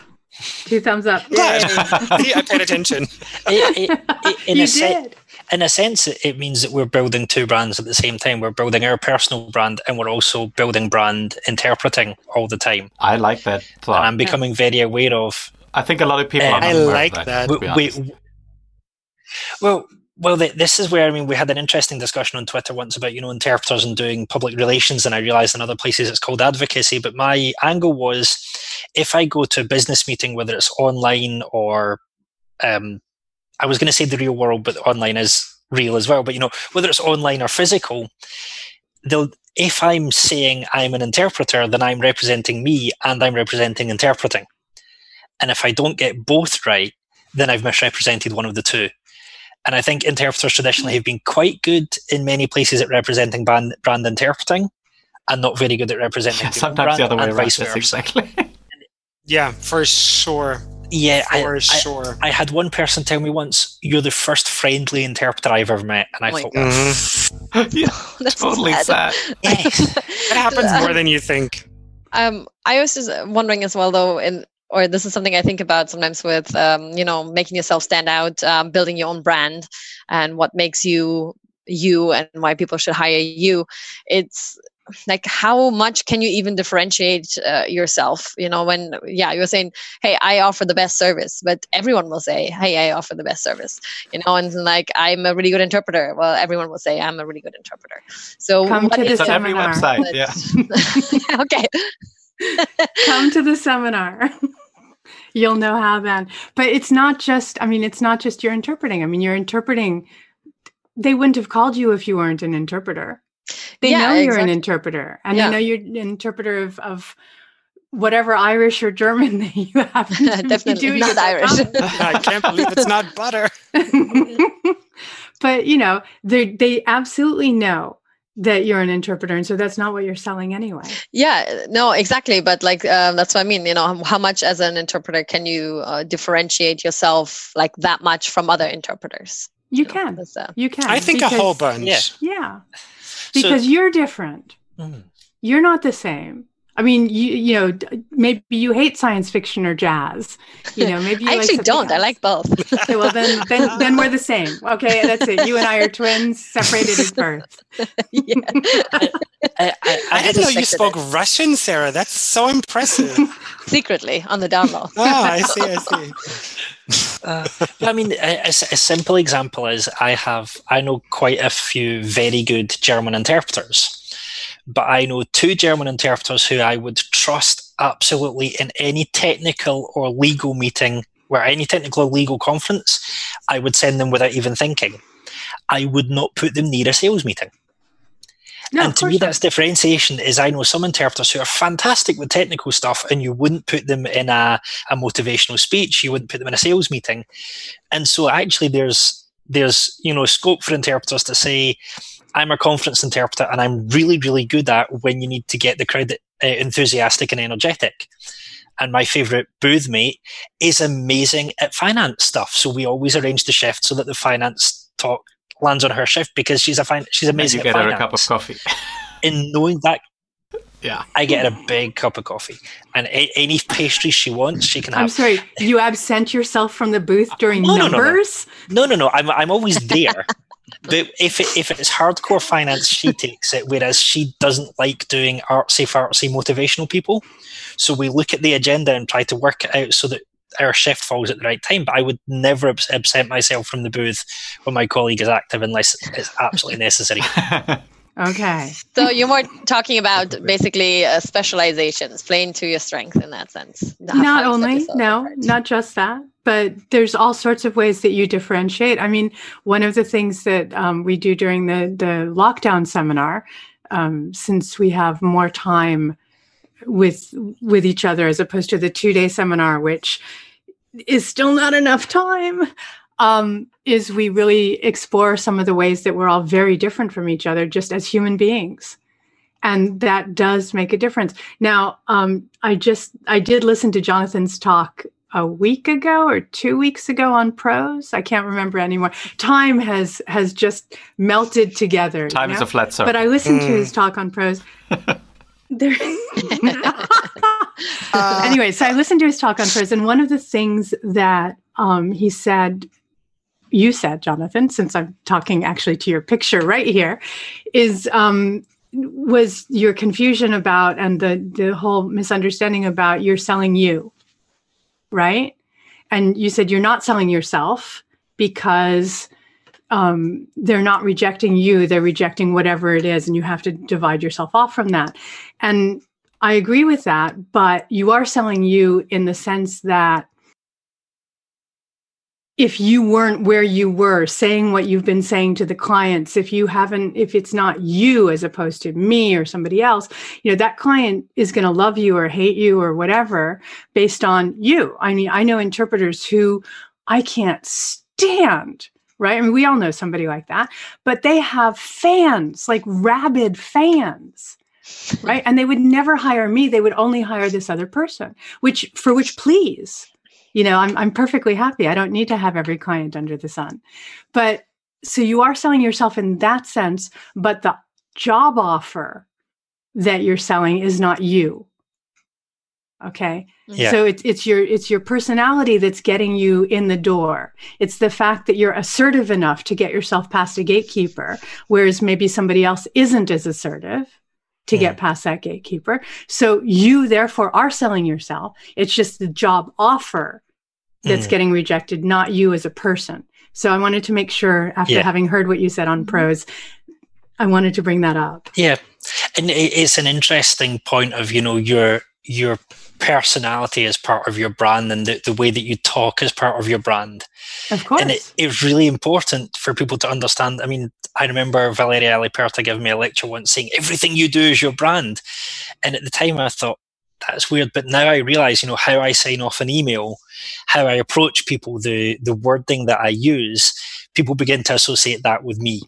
D: Two thumbs up.
E: Glad. See, I paid attention.
A: It- it- it- in,
D: you
A: a se-
D: did.
A: in a sense, it it means that we're building two brands at the same time. We're building our personal brand and we're also building brand interpreting all the time.
B: I like that
A: And. I'm becoming very aware of
B: I think a lot of people
A: Uh,
B: are
E: I
B: aware of
E: like
B: that.
E: that.
B: to be
A: we,
B: honest.
A: Well, well, this is where I mean we had an interesting discussion on Twitter once about you know interpreters and doing public relations, and I realised in other places it's called advocacy. But my angle was, if I go to a business meeting, whether it's online or, um, I was going to say the real world, but online is real as well. But you know whether it's online or physical, they'll. If I'm saying I'm an interpreter, then I'm representing me and I'm representing interpreting. And if I don't get both right, then I've misrepresented one of the two. And I think interpreters traditionally have been quite good in many places at representing brand, brand interpreting and not very good at representing
B: Yeah,
A: their own
B: sometimes the
A: brand
B: other way
A: and
B: around.
A: vice versa.
B: exactly.
E: Yeah, for sure.
A: Yeah,
E: For
A: I,
E: sure.
A: I had one person tell me once, "You're the first friendly interpreter I've ever met," and I
C: Oh
A: thought,
C: God.
E: Mhm.
B: yeah,
C: That's
B: totally
C: sad.
B: sad.
A: "Yes."
E: It happens more than you think.
C: Um, I was just wondering as well, though, in or this is something I think about sometimes with, um, you know, making yourself stand out, um, building your own brand, and what makes you you, and why people should hire you. It's like how much can you even differentiate uh, yourself you know when yeah you're saying hey i offer the best service but everyone will say hey i offer the best service you know and like i'm a really good interpreter well everyone will say i'm a really good interpreter so
D: Come to the
C: is
B: It's on every website.
C: But-
B: Yeah.
C: okay
D: Come to the seminar. You'll know how then. But it's not just, I mean, it's not just your interpreting. I mean, you're interpreting. They wouldn't have called you if you weren't an interpreter. They
C: Yeah,
D: know you're an interpreter and
C: Yeah.
D: they know you're an interpreter of, of whatever Irish or German that you happen to be
C: Definitely
D: doing
C: not Irish.
E: I can't believe it's not butter.
D: but, you know, they they absolutely know that you're an interpreter. And so that's not what you're selling anyway.
C: Yeah, no, exactly. But like, um, that's what I mean. You know, how much as an interpreter can you uh, differentiate yourself like that much from other interpreters?
D: You
C: know,
D: can.
C: that's, uh,
D: You can.
E: I think a whole
D: because-
E: bunch.
A: Yeah.
D: Yeah.
A: So-
D: Because you're different.
A: Mm.
D: You're not the same. I mean, you you know, maybe you hate science fiction or jazz. You know, maybe you
C: I
D: like
C: actually don't. I like both.
D: Okay, well then, then then we're the same. Okay, that's it. You and I are twins, separated at birth.
C: yeah.
A: I, I,
E: I
A: I
E: didn't know you
C: respected
E: spoke Russian, Sarah. That's so impressive.
C: Secretly on the down low.
E: oh, I see, I see.
A: uh, I mean, a simple example is I have I know quite a few very good German interpreters, but I know two German interpreters who I would trust absolutely in any technical or legal meeting, where any technical or legal conference, I would send them without even thinking. I would not put them near a sales meeting.
D: No,
A: and to me,
D: not.
A: that's differentiation. Is I know some interpreters who are fantastic with technical stuff, and you wouldn't put them in a, a motivational speech. You wouldn't put them in a sales meeting. And so, actually, there's there's you know scope for interpreters to say, "I'm a conference interpreter, and I'm really really good at when you need to get the crowd uh, enthusiastic and energetic." And my favorite booth mate is amazing at finance stuff. So we always arrange the shift so that the finance talk lands on her shift because she's a fin- she's
B: And
A: amazing
B: you
A: at
B: get her a cup of coffee.
A: in knowing that
B: yeah.
A: I get her a big cup of coffee and a- any pastry she wants, she can have.
D: I'm sorry, you absent yourself from the booth during
A: No, no, no, no.
D: numbers?
A: No, no, no. I'm I'm always there. but if it, if it's hardcore finance, she takes it. Whereas she doesn't like doing artsy fartsy motivational people. So we look at the agenda and try to work it out so that our shift falls at the right time. But I would never abs- absent myself from the booth when my colleague is active unless it's absolutely necessary.
D: Okay.
C: So you're more talking about basically uh, specializations, playing to your strength in that sense. How
D: not only no
C: apart.
D: not just that but there's all sorts of ways that you differentiate. I mean one of the things that um, we do during the the lockdown seminar um, since we have more time with with each other as opposed to the two day seminar which is still not enough time um, is we really explore some of the ways that we're all very different from each other just as human beings. And that does make a difference. Now um, i just i did listen to jonathan's talk a week ago or two weeks ago on ProZ? I can't remember anymore. Time has has just melted together you
B: Time is a flat circle.
D: but i listened to
E: Mm.
D: his talk on ProZ. There
E: Uh,
D: anyway, so I listened to his talk on ProZ, and one of the things that um, he said, you said, Jonathan, since I'm talking actually to your picture right here, is um, was your confusion about and the the whole misunderstanding about you're selling you, right? And you said you're not selling yourself because um, they're not rejecting you; they're rejecting whatever it is, and you have to divide yourself off from that. And I agree with that, but you are selling you in the sense that if you weren't where you were saying what you've been saying to the clients, if you haven't, if it's not you as opposed to me or somebody else, you know, that client is going to love you or hate you or whatever based on you. I mean, I know interpreters who I can't stand right? I mean, we all know somebody like that, but they have fans, like rabid fans, right? And they would never hire me. They would only hire this other person, which for which please, you know, I'm I'm perfectly happy. I don't need to have every client under the sun. But so you are selling yourself in that sense, but the job offer that you're selling is not you. Okay.
A: Yeah.
D: So it's it's your it's your personality that's getting you in the door. It's the fact that you're assertive enough to get yourself past a gatekeeper, whereas maybe somebody else isn't as assertive to get mm-hmm. past that gatekeeper. So you therefore are selling yourself. It's just the job offer that's
A: Mm.
D: getting rejected, not you as a person. So I wanted to make sure after
A: Yeah.
D: having heard what you said on ProZ, I wanted to bring that up.
A: Yeah, and it's an interesting point of you know your your personality as part of your brand and the, the way that you talk as part of your brand.
D: Of course.
A: And it, it's really important for people to understand. I mean, I remember Valeria Aliperta giving me a lecture once saying, everything you do is your brand. And at the time I thought, that's weird. But now I realize, you know, how I sign off an email, how I approach people, the, the wording that I use, people begin to associate that with me.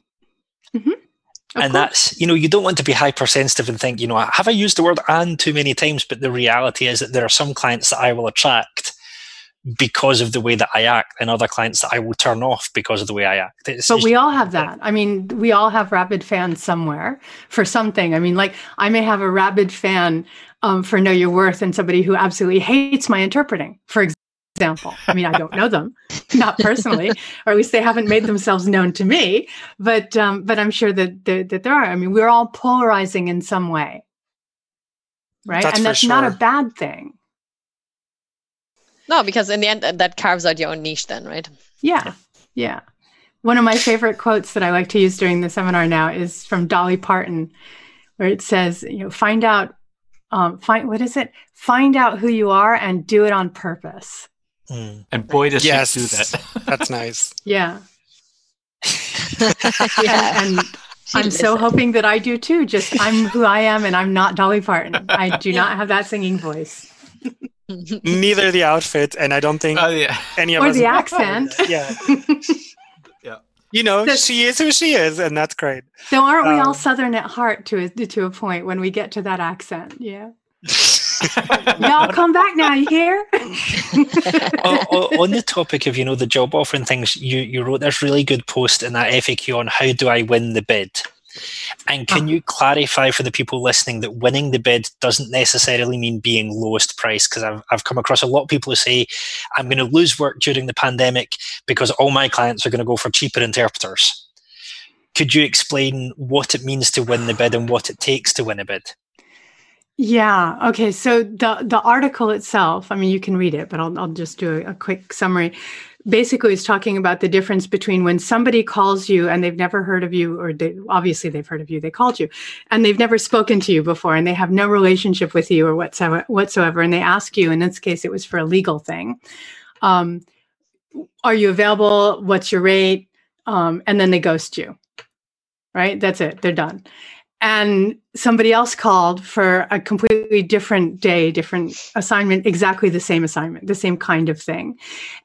A: Mm-hmm.
D: Of
A: and
D: course.
A: that's, you know, you don't want to be hypersensitive and think, you know, have I used the word and too many times? But the reality is that there are some clients that I will attract because of the way that I act, and other clients that I will turn off because of the way I act. It's,
D: But we all have that. I mean, we all have rabid fans somewhere for something. I mean, like I may have a rabid fan um, for Know Your Worth and somebody who absolutely hates my interpreting, for example. I mean, I don't know them, not personally, or at least they haven't made themselves known to me. But um, but I'm sure that there, that there are. I mean, we're all polarizing in some way, right?
E: That's
D: and
E: for
D: that's not a bad thing.
C: No, because in the end, that carves out your own niche, then, right?
D: Yeah. Yeah. One of my favorite quotes that I like to use during the seminar now is from Dolly Parton, where it says, you know, find out, um, find, what is it? Find out who you are and do it on purpose.
A: Mm.
B: And boy, does
E: Yes.
B: she do that.
E: That's nice.
D: Yeah.
C: yeah.
D: And, and I'm so hoping that I do too. Just I'm who I am and I'm not Dolly Parton. I do not have that singing voice.
E: Neither the outfit, and I don't think
B: Oh, yeah.
E: any of
D: Or
E: us.
D: the accent.
E: Yeah. You know,
D: That's-
E: she is who she is, and that's great.
D: So aren't we all
E: Um,
D: Southern at heart to a, to a point when we get to that accent? Yeah. Y'all come back now, you hear?
A: On the topic of you know the job offering things, you you wrote this really good post in that FAQ on how do I win the bid, and can you clarify for the people listening that winning the bid doesn't necessarily mean being lowest price? Because I've I've come across a lot of people who say I'm going to lose work during the pandemic because all my clients are going to go for cheaper interpreters. Could you explain what it means to win the bid and what it takes to win a bid?
D: Yeah. Okay. So the the article itself, I mean, you can read it, but I'll I'll just do a, a quick summary. Basically, is talking about the difference between when somebody calls you and they've never heard of you, or they obviously they've heard of you, they called you, and they've never spoken to you before, and they have no relationship with you or whatsoever, whatsoever, and they ask you. In this case, it was for a legal thing. Um, are you available? What's your rate? Um, and then they ghost you. Right. That's it. They're done and somebody else called for a completely different day, different assignment, exactly the same assignment, the same kind of thing.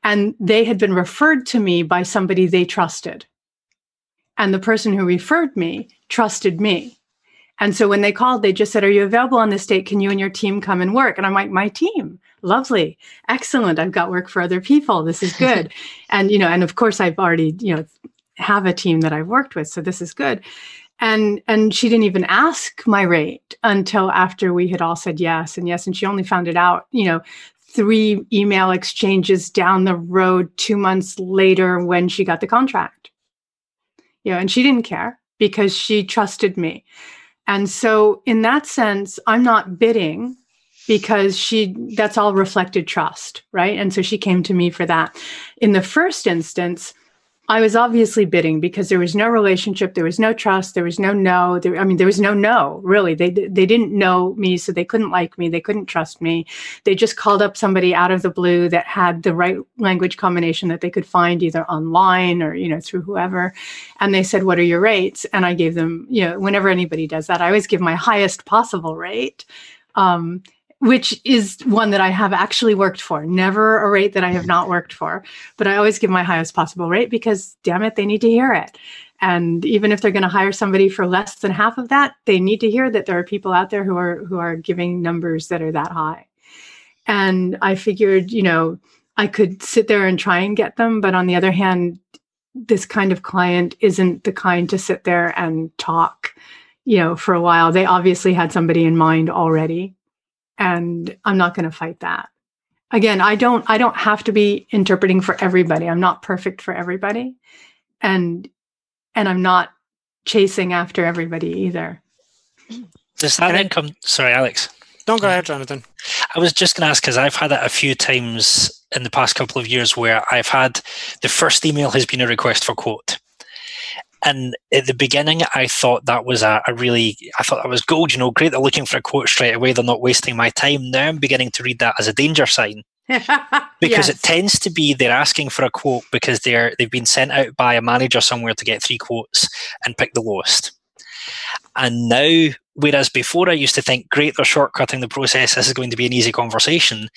D: And they had been referred to me by somebody they trusted. And the person who referred me trusted me. And so when they called, they just said, Are you available on this date? Can you and your team come and work? And I'm like, My team, lovely, excellent. I've got work for other people. This is good. and, you know, and of course, I've already, you know, have a team that I've worked with. So this is good and and she didn't even ask my rate until after we had all said yes and yes. And she only found it out you know three email exchanges down the road 2 months later when she got the contract. You know and she didn't care because she trusted me. And so in that sense i'm not bidding because she that's all reflected trust right? And so she came to me for that. In the first instance I was obviously bidding because there was no relationship, there was no trust, there was no no. There, I mean, there was no no. Really, they they didn't know me, so they couldn't like me, they couldn't trust me. They just called up somebody out of the blue that had the right language combination that they could find either online or you know through whoever, and they said, "What are your rates?" And I gave them, you know, whenever anybody does that, I always give my highest possible rate. Um, which is one that I have actually worked for. Never a rate that I have not worked for, but I always give my highest possible rate because, damn it, they need to hear it. And even if they're going to hire somebody for less than half of that, they need to hear that there are people out there who are who are giving numbers that are that high. And I figured, you know, I could sit there and try and get them, but on the other hand, this kind of client isn't the kind to sit there and talk, you know, for a while. They obviously had somebody in mind already and i'm not going to fight that again i don't i don't have to be interpreting for everybody i'm not perfect for everybody and and i'm not chasing after everybody either
A: Does that
E: uh, Can
A: then come? Sorry, Alex.
E: Don't go ahead, Jonathan.
A: I was just going to ask because I've had it a few times in the past couple of years where I've had the first email has been a request for quote. And at the beginning, I thought that was a, a really, I thought that was gold, you know, great. They're looking for a quote straight away. They're not wasting my time. Now I'm beginning to read that as a danger sign because it tends to be they're asking for a quote because they're they've been sent out by a manager somewhere to get three quotes and pick the lowest. And now, whereas before I used to think, great, they're shortcutting the process, this is going to be an easy conversation,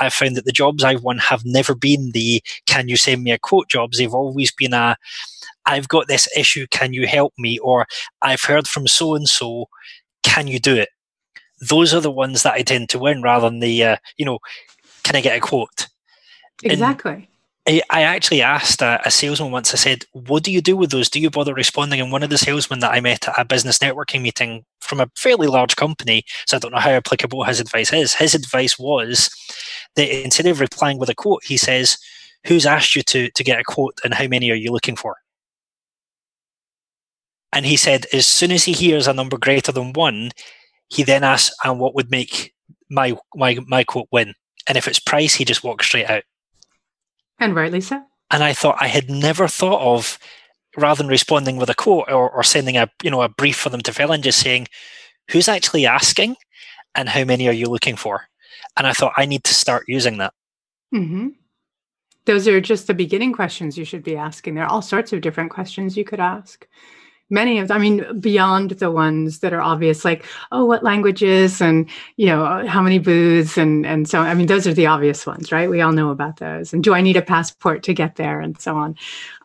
A: I've found that the jobs I've won have never been the can you send me a quote jobs. They've always been a I've got this issue, can you help me? Or I've heard from so and so, can you do it? Those are the ones that I tend to win rather than the, uh, you know, can I get a quote?
D: exactly
A: I, I actually asked a, a salesman once, I said, What do you do with those? Do you bother responding? And one of the salesmen that I met at a business networking meeting from a fairly large company, so I don't know how applicable his advice is. His advice was that instead of replying with a quote, he says, Who's asked you to, to get a quote and how many are you looking for? And he said, As soon as he hears a number greater than one, he then asks, And what would make my, my, my quote win? And if it's price, he just walks straight out.
D: and rightly so
A: and I thought I had never thought of rather than responding with a quote or, or sending a you know a brief for them to fill in, just saying who's actually asking and how many are you looking for. And I thought I need to start using that.
D: Mm-hmm. Those are just the beginning questions you should be asking. There are all sorts of different questions you could ask. Many of them, I mean, beyond the ones that are obvious, like, oh, what languages and, you know, how many booths and, and so, I mean, those are the obvious ones, right? We all know about those. And do I need a passport to get there and so on,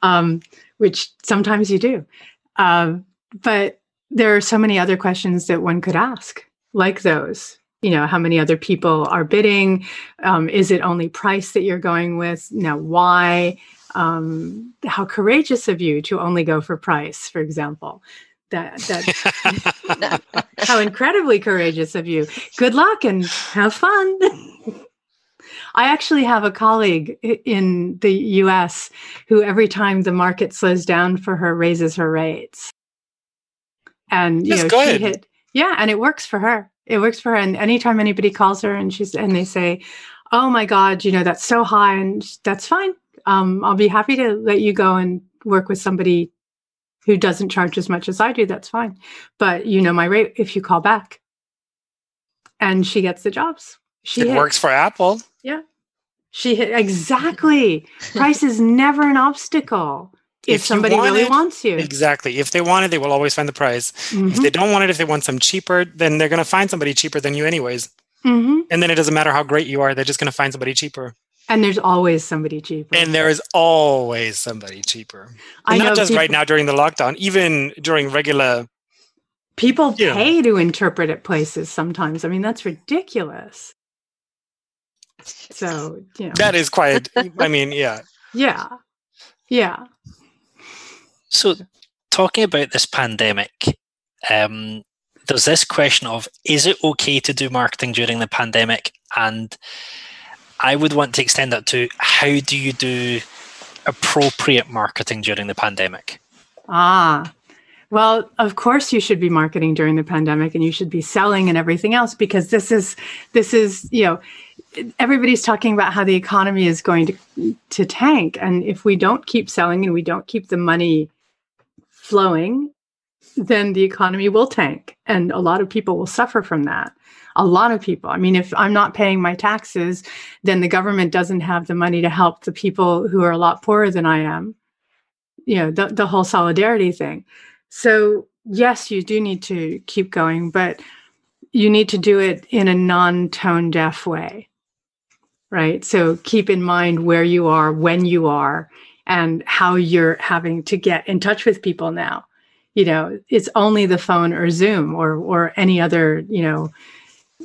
D: um, which sometimes you do. Um, but there are so many other questions that one could ask, like those. You know, how many other people are bidding? Um, is it only price that you're going with? Now, why? Um, how courageous of you to only go for price, for example. That that how incredibly courageous of you. Good luck and have fun. I actually have a colleague in the US who every time the market slows down for her raises her rates. And you
E: That's
D: know,
E: good.
D: she hit yeah, and it works for her. It works for her. And anytime anybody calls her and she's and they say, Oh my God, you know, that's so high, and that's fine um, I'll be happy to let you go and work with somebody who doesn't charge as much as I do. That's fine. But you know my rate if you call back. And she gets the jobs. She
E: it
D: hit,
E: works for Apple.
D: Yeah. She hit exactly. Price is never an obstacle if,
E: If
D: somebody
E: want
D: really wants you.
E: Exactly. If they want it, they will always find the price.
D: Mhm,
E: If they don't want it, if they want some cheaper, then they're going to find somebody cheaper than you, anyways.
D: mhm.
E: And then it doesn't matter how great you are; they're just going to find somebody cheaper.
D: And there's always somebody cheaper.
E: And there is always somebody cheaper.
D: I
E: And
D: know
E: not just right now during the lockdown, even during regular.
D: People
E: Yeah.
D: pay to interpret at places sometimes. I mean, that's ridiculous. So, you know.
E: That is quite. I mean, yeah.
D: Yeah. Yeah.
A: So, talking about this pandemic, um, there's this question of is it okay to do marketing during the pandemic? And I would want to extend that to how do you do appropriate marketing during the pandemic?
D: Ah. Well, of course you should be marketing during the pandemic and you should be selling and everything else because this is this is, you know, everybody's talking about how the economy is going to to tank and if we don't keep selling and we don't keep the money flowing, then the economy will tank and a lot of people will suffer from that. A lot of people. I mean, if I'm not paying my taxes, then the government doesn't have the money to help the people who are a lot poorer than I am. You know, the, the whole solidarity thing. So, yes, you do need to keep going, but you need to do it in a non tone deaf way. Right. So, keep in mind where you are, when you are, and how you're having to get in touch with people now. You know, it's only the phone or Zoom or, or any other, you know,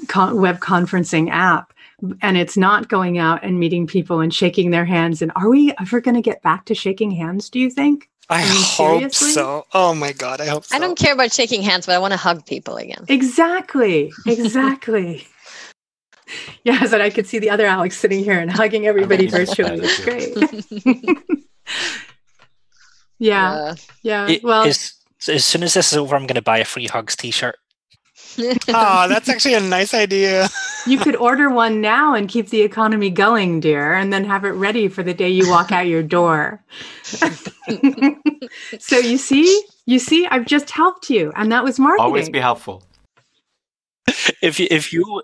D: con- web conferencing app. And it's not going out and meeting people and shaking their hands. And are we ever going to get back to shaking hands, do you think?
E: I,
D: I mean,
E: hope
D: seriously?
E: so. Oh my god, I hope so.
C: I don't care about shaking hands, but I want to hug people again.
D: Exactly. Exactly. yes, and I could see the other Alex sitting here and hugging everybody
B: I mean,
D: virtually. It's great. yeah.
C: Uh,
D: Yeah.
A: It-
D: well,
A: is- as soon as this is over, I'm going to buy a free hugs T-shirt.
E: Oh, that's actually a nice idea.
D: you could order one now and keep the economy going, dear, and then have it ready for the day you walk out your door. so you see, you see, I've just helped you, and that was marketing.
B: Always be helpful.
A: If you if you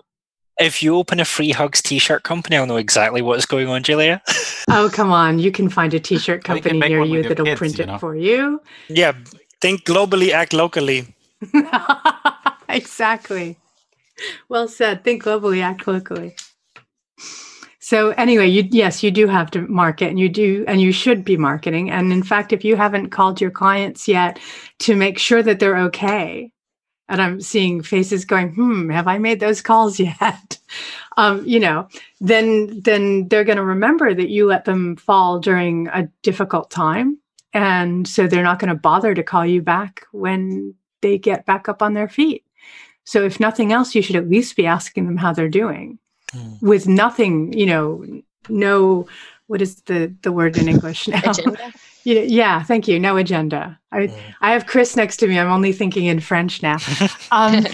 A: if you open a free hugs T-shirt company, I'll know exactly what's going on, Julia.
D: oh, come on! You can find a T-shirt
B: Or you can
D: company near you that'll
B: kids,
D: print
B: you
D: it for you.
E: Yeah, think globally, act locally.
D: exactly. Well said. Think globally, act locally. So anyway, you yes, you do have to market and you do and you should be marketing. And in fact, if you haven't called your clients yet to make sure that they're okay, and I'm seeing faces going, hmm, have I made those calls yet? um, you know, then then they're going to remember that you let them fall during a difficult time. And so they're not going to bother to call you back when they get back up on their feet. So if nothing else, you should at least be asking them how they're doing
A: Mm.
D: with nothing, you know, no, what is the, the word in English now?
C: agenda.
D: You know, yeah, thank you. No agenda. I,
A: Mm.
D: I have Chris next to me. I'm only thinking in French now. Um,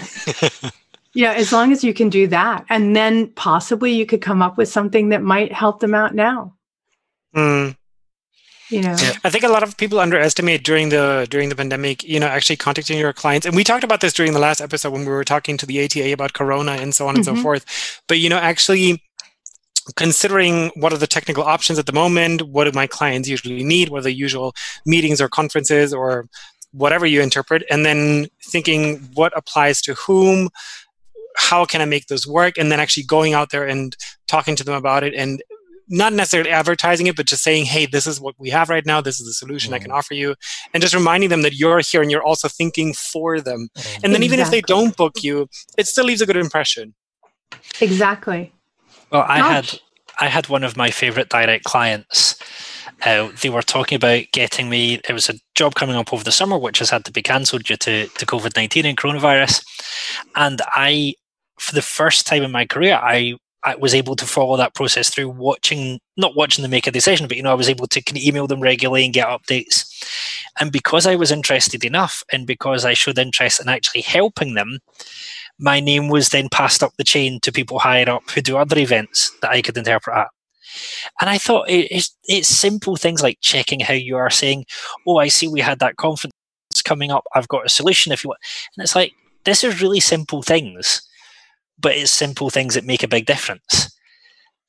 D: you know, as long as you can do that, and then possibly you could come up with something that might help them out now.
E: Hmm.
D: You know,
E: I think a lot of people underestimate during the during the pandemic, you know, actually contacting your clients. And we talked about this during the last episode when we were talking to the ATA about Corona and so on and so
D: Mhm.
E: forth. But you know, actually considering what are the technical options at the moment, what do my clients usually need, what are the usual meetings or conferences or whatever you interpret, and then thinking what applies to whom, how can I make this work, and then actually going out there and talking to them about it and not necessarily advertising it, but just saying, hey, this is what we have right now. This is the solution mm. I can mm. offer you. And just reminding them that you're here and you're also thinking for them. Mm. And then even if they don't book you, it still leaves a good impression.
D: Exactly.
A: Well, I Gosh. had I had one of my favorite direct clients. Uh, they were talking about getting me. There was a job coming up over the summer, which has had to be cancelled due to, to COVID nineteen and coronavirus. And I, for the first time in my career, I I was able to follow that process through watching, not watching them make a decision, but you know, I was able to email them regularly and get updates. And because I was interested enough, and because I showed interest in actually helping them, my name was then passed up the chain to people higher up who do other events that I could interpret at. And I thought it's, it's simple things like checking how you are saying, "Oh, I see, we had that conference coming up. I've got a solution if you want." And it's like this is really simple things but it's simple things that make a big difference.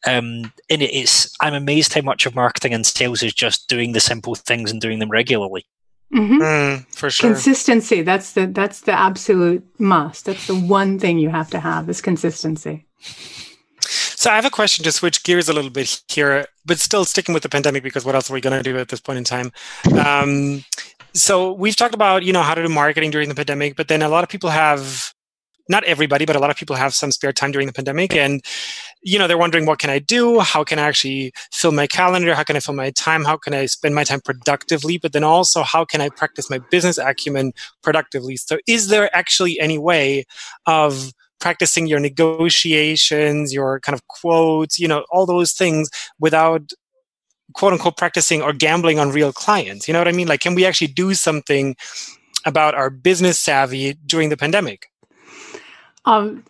A: Um, and it's I'm amazed how much of marketing and sales is just doing the simple things and doing them regularly.
D: Mm-hmm.
E: Mm, for sure,
D: consistency. That's the that's the absolute must. That's the one thing you have to have is consistency.
E: So I have a question to switch gears a little bit here, but still sticking with the pandemic because what else are we going to do at this point in time? Um, so we've talked about you know how to do marketing during the pandemic, but then a lot of people have not everybody, but a lot of people have some spare time during the pandemic. And, you know, they're wondering, what can I do? How can I actually fill my calendar? How can I fill my time? How can I spend my time productively? But then also, how can I practice my business acumen productively? So, is there actually any way of practicing your negotiations, your kind of quotes, you know, all those things without quote unquote practicing or gambling on real clients? You know what I mean? Like, can we actually do something about our business savvy during the pandemic?
D: Um,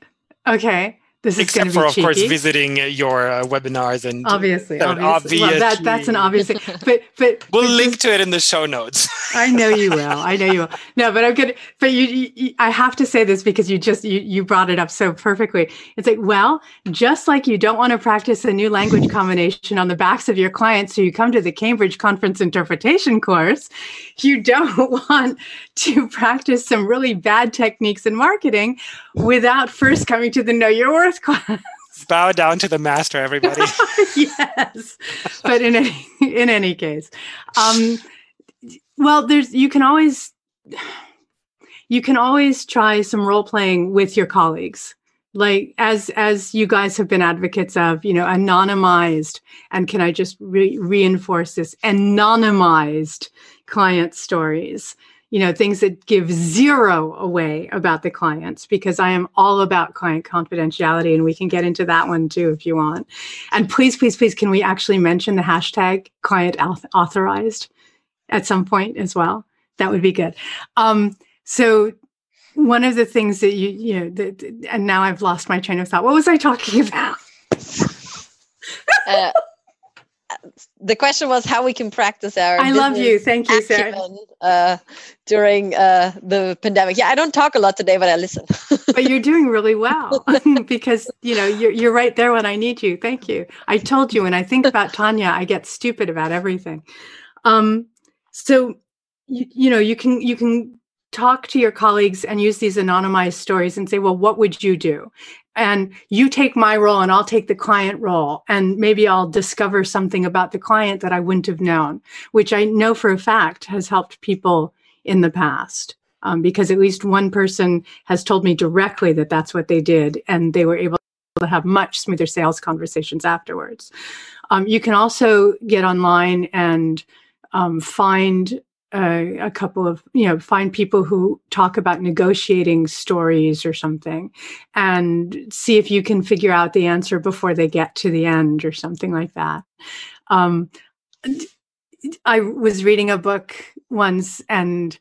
D: okay. This is
E: Except
D: for,
E: of course, visiting your uh, webinars and
D: obviously, obviously. obviously. Well, that, that's an obvious thing. But but
E: we'll
D: but
E: link to it in the show notes.
D: I know you will. I know you will. No, but I'm gonna. But you, you, I have to say this because you just you you brought it up so perfectly. It's like, well, just like you don't want to practice a new language combination on the backs of your clients, so you come to the Cambridge Conference Interpretation course, you don't want to practice some really bad techniques in marketing without first coming to the Know Your Worth class.
E: Bow down to the master, everybody.
D: yes, but in any in any case, um, well, there's you can always you can always try some role playing with your colleagues like as as you guys have been advocates of you know anonymized and can i just re- reinforce this anonymized client stories you know things that give zero away about the clients because i am all about client confidentiality and we can get into that one too if you want. And please please please can we actually mention the hashtag client authorized at some point as well? That would be good. Um, so one of the things that you you know that, and now i've lost my train of thought. What was i talking about?
C: Uh, the question was how we can practice our
D: i love you. thank you sarah.
C: uh, during uh, the pandemic. Yeah i don't talk a lot today but i listen.
D: But you're doing really well because you know you're, you're right there when i need you. Thank you. I told you when i think about tanya i get stupid about everything. Um, so you, you know you can you can talk to your colleagues and use these anonymized stories and say, well, what would you do? And you take my role and I'll take the client role. And maybe I'll discover something about the client that I wouldn't have known, which I know for a fact has helped people in the past. Um, because at least one person has told me directly that that's what they did and they were able to have much smoother sales conversations afterwards. Um, you can also get online and um, find a couple of you know find people who talk about negotiating stories or something and see if you can figure out the answer before they get to the end or something like that. Um, i was reading a book once and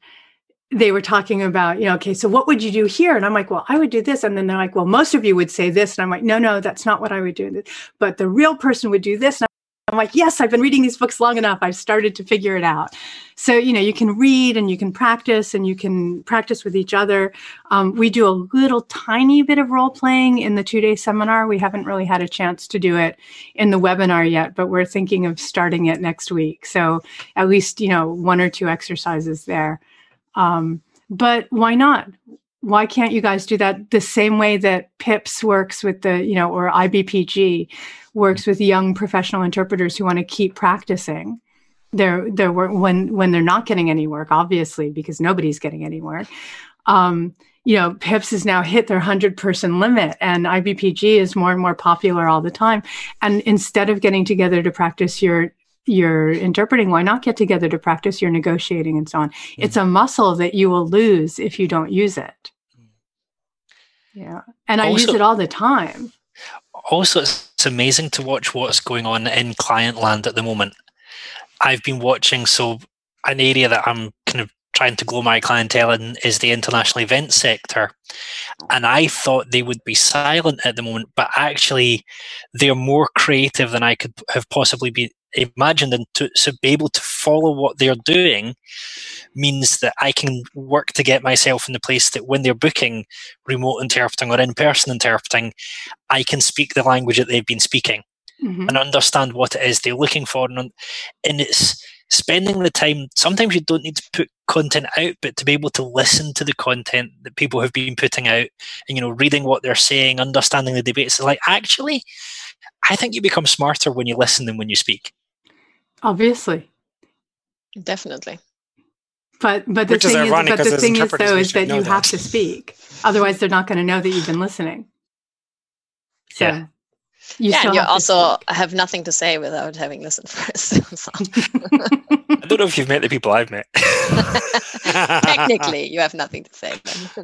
D: they were talking about you know okay so what would you do here? And i'm like well i would do this. And then they're like well most of you would say this. And i'm like no no that's not what i would do. But the real person would do this. and I'm like, yes, I've been reading these books long enough. I've started to figure it out. So, you know, you can read and you can practice and you can practice with each other. Um, we do a little tiny bit of role playing in the two day seminar. We haven't really had a chance to do it in the webinar yet, but we're thinking of starting it next week. So, at least, you know, one or two exercises there. Um, but why not? Why can't you guys do that the same way that PIPS works with the, you know, or IBPG works with young professional interpreters who want to keep practicing their their work when when they're not getting any work, obviously, because nobody's getting any work. Um, you know, PIPS has now hit their 100 person limit and IBPG is more and more popular all the time. And instead of getting together to practice your your interpreting, why not get together to practice your negotiating and so on? Mm-hmm. It's a muscle that you will lose if you don't use it. Yeah. And I also, use it all the time.
A: Also, it's amazing to watch what's going on in client land at the moment. I've been watching, so an area that I'm kind of trying to grow my clientele in is the international event sector. And I thought they would be silent at the moment, but actually they're more creative than I could have possibly be imagined. And to, to be able to follow what they're doing means that I can work to get myself in the place that when they're booking remote interpreting or in person interpreting, I can speak the language that they've been speaking. Mm-hmm. And understand what it is they're looking for, and, and it's spending the time sometimes you don't need to put content out but to be able to listen to the content that people have been putting out and you know reading what they're saying understanding the debates like actually i think you become smarter when you listen than when you speak
D: obviously
C: definitely
D: but but the Which thing is, but the thing is though is that you that. have to speak otherwise they're not going to know that you've been listening
A: so yeah.
C: You yeah, and you also have nothing to say without having listened first.
A: I don't know if you've met the people I've met.
C: Technically, you have nothing to say.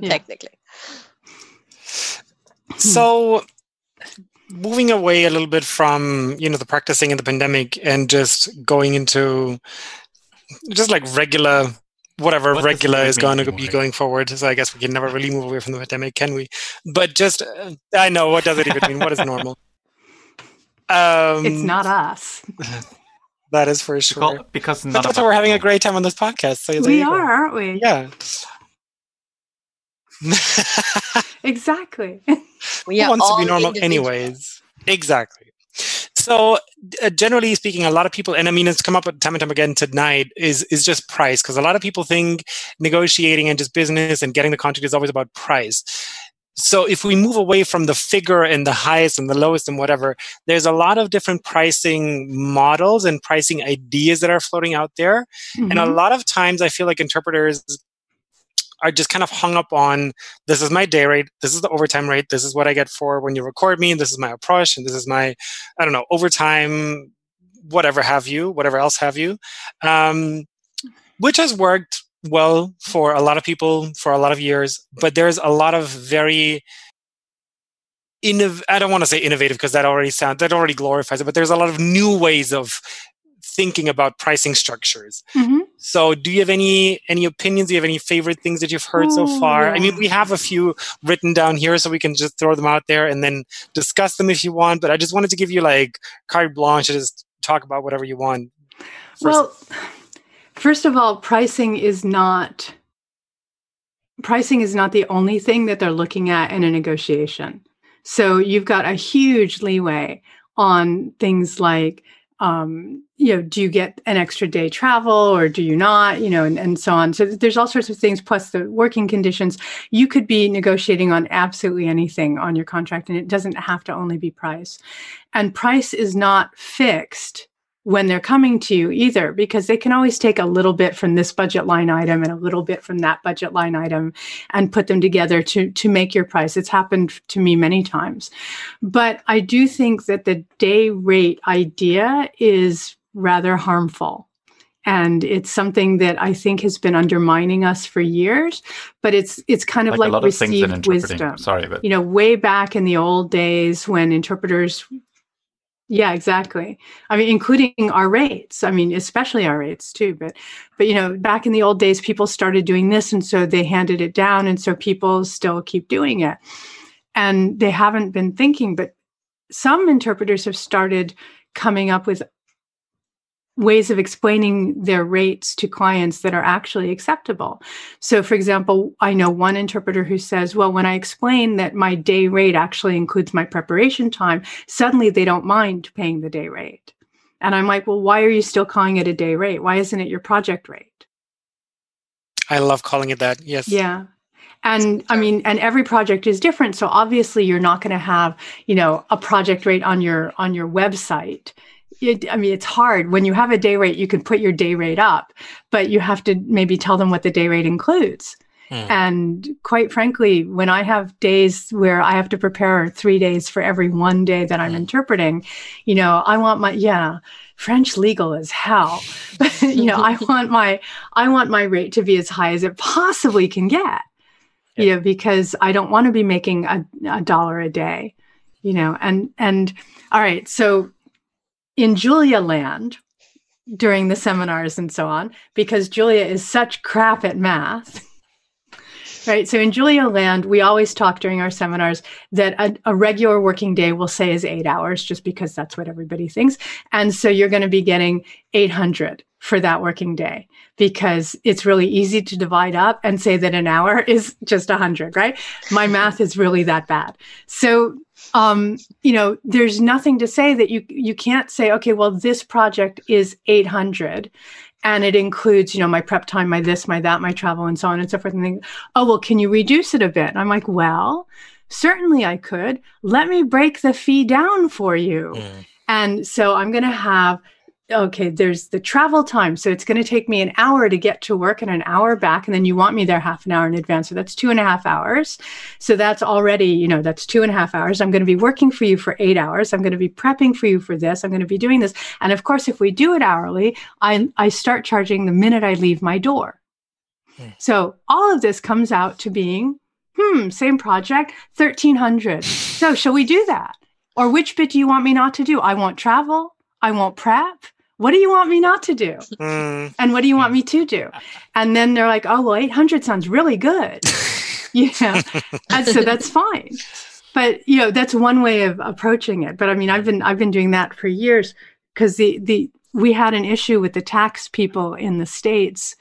C: Yeah. Technically.
E: So, moving away a little bit from you know the practicing in the pandemic and just going into just like regular whatever what regular is going to be going forward. So I guess we can never really move away from the pandemic, can we? But just, uh, I know what does it even mean? What is normal?
D: Um, it's not us.
E: that is for sure.
B: Well, because
E: none that's why we're having a great time on this podcast. So
D: we are, aren't we?
E: Yeah.
D: exactly.
E: We Who wants to be normal anyways? Exactly. So, uh, generally speaking, a lot of people, and I mean, it's come up time and time again tonight, is is just price because a lot of people think negotiating and just business and getting the contract is always about price so if we move away from the figure and the highest and the lowest and whatever there's a lot of different pricing models and pricing ideas that are floating out there mm-hmm. and a mm-hmm. lot of times i feel like interpreters are just kind of hung up on this is my day rate this is the overtime rate this is what i get for when you record me this is my approach and this is my i don't know overtime whatever have you whatever else have you um, which has worked well for a lot of people for a lot of years, but there's a lot of very innov- I don't want to say innovative because that already sounds that already glorifies it, but there's a lot of new ways of thinking about pricing structures. Mm-hmm. So, do you have any any opinions? Do you have any favorite things that you've heard Ooh, so far? Yeah. I mean, we have a few written down here, so we can just throw them out there and then discuss them if you want. But I just wanted to give you like carte blanche to just talk about whatever you want.
D: First. Well, First of all, pricing is not pricing is not the only thing that they're looking at in a negotiation. So you've got a huge leeway on things like um, you know, do you get an extra day travel or do you not, you know, and, and so on. So there's all sorts of things, plus the working conditions. You could be negotiating on absolutely anything on your contract, and it doesn't have to only be price. And price is not fixed when they're coming to you either, because they can always take a little bit from this budget line item and a little bit from that budget line item and put them together to, to make your price. It's happened to me many times. But I do think that the day rate idea is rather harmful. And it's something that I think has been undermining us for years, but it's it's kind of like, like received wisdom.
B: Sorry, but
D: you know, way back in the old days when interpreters yeah, exactly. I mean, including our rates. I mean, especially our rates too. But, but you know, back in the old days, people started doing this, and so they handed it down, and so people still keep doing it, and they haven't been thinking. But some interpreters have started coming up with ways of explaining their rates to clients that are actually acceptable. So, for example, I know one interpreter who says, Well, when I explain that my day rate actually includes my preparation time, suddenly they don't mind paying the day rate. And I'm like, Well, why are you still calling it a day rate? Why isn't it your project rate?
E: I love calling it that. Yes.
D: Yeah. And I mean, and every project is different. So obviously you're not going to have, you know, a project rate on your on your website. It, I mean, it's hard when you have a day rate, you can put your day rate up, but you have to maybe tell them what the day rate includes. Mm. And quite frankly, when I have days where I have to prepare three days for every one day that I'm mm. interpreting, you know, I want my, yeah, French legal is hell. you know, I want my, I want my rate to be as high as it possibly can get, yeah. you know, because I don't want to be making a, a dollar a day, you know, and, and all right. So in Julia land, during the seminars and so on, because Julia is such crap at math Right. So in Julia Land, we always talk during our seminars that a, a, regular working day we'll say is eight hours, just because that's what everybody thinks. And so you're going to be getting 800 for that working day because it's really easy to divide up and say that an hour is just 100, right? My math is really that bad. So um, you know, there's nothing to say that you you can't say, okay, well, this project is 800 and it includes you know my prep time my this my that my travel and so on and so forth and think oh well can you reduce it a bit and i'm like well certainly i could let me break the fee down for you mm. and so i'm going to have okay, there's the travel time. So it's going to take me an hour to get to work and an hour back. And then you want me there half an hour in advance. So that's two and a half hours. So that's already, you know, that's two and a half hours. I'm going to be working for you for eight hours. I'm going to be prepping for you for this. I'm going to be doing this. And of course, if we do it hourly, I, I start charging the minute I leave my door. Hmm. So all of this comes out to being, hmm, same project, 1300. so shall we do that? Or which bit do you want me not to do? I want travel. I want prep what do you want me not to do? Mm. And what do you want me to do? And then they're like, oh, well, 800 sounds really good. you know, and so that's fine. But, you know, that's one way of approaching it. But I mean, I've been, I've been doing that for years because the, the, we had an issue with the tax people in the States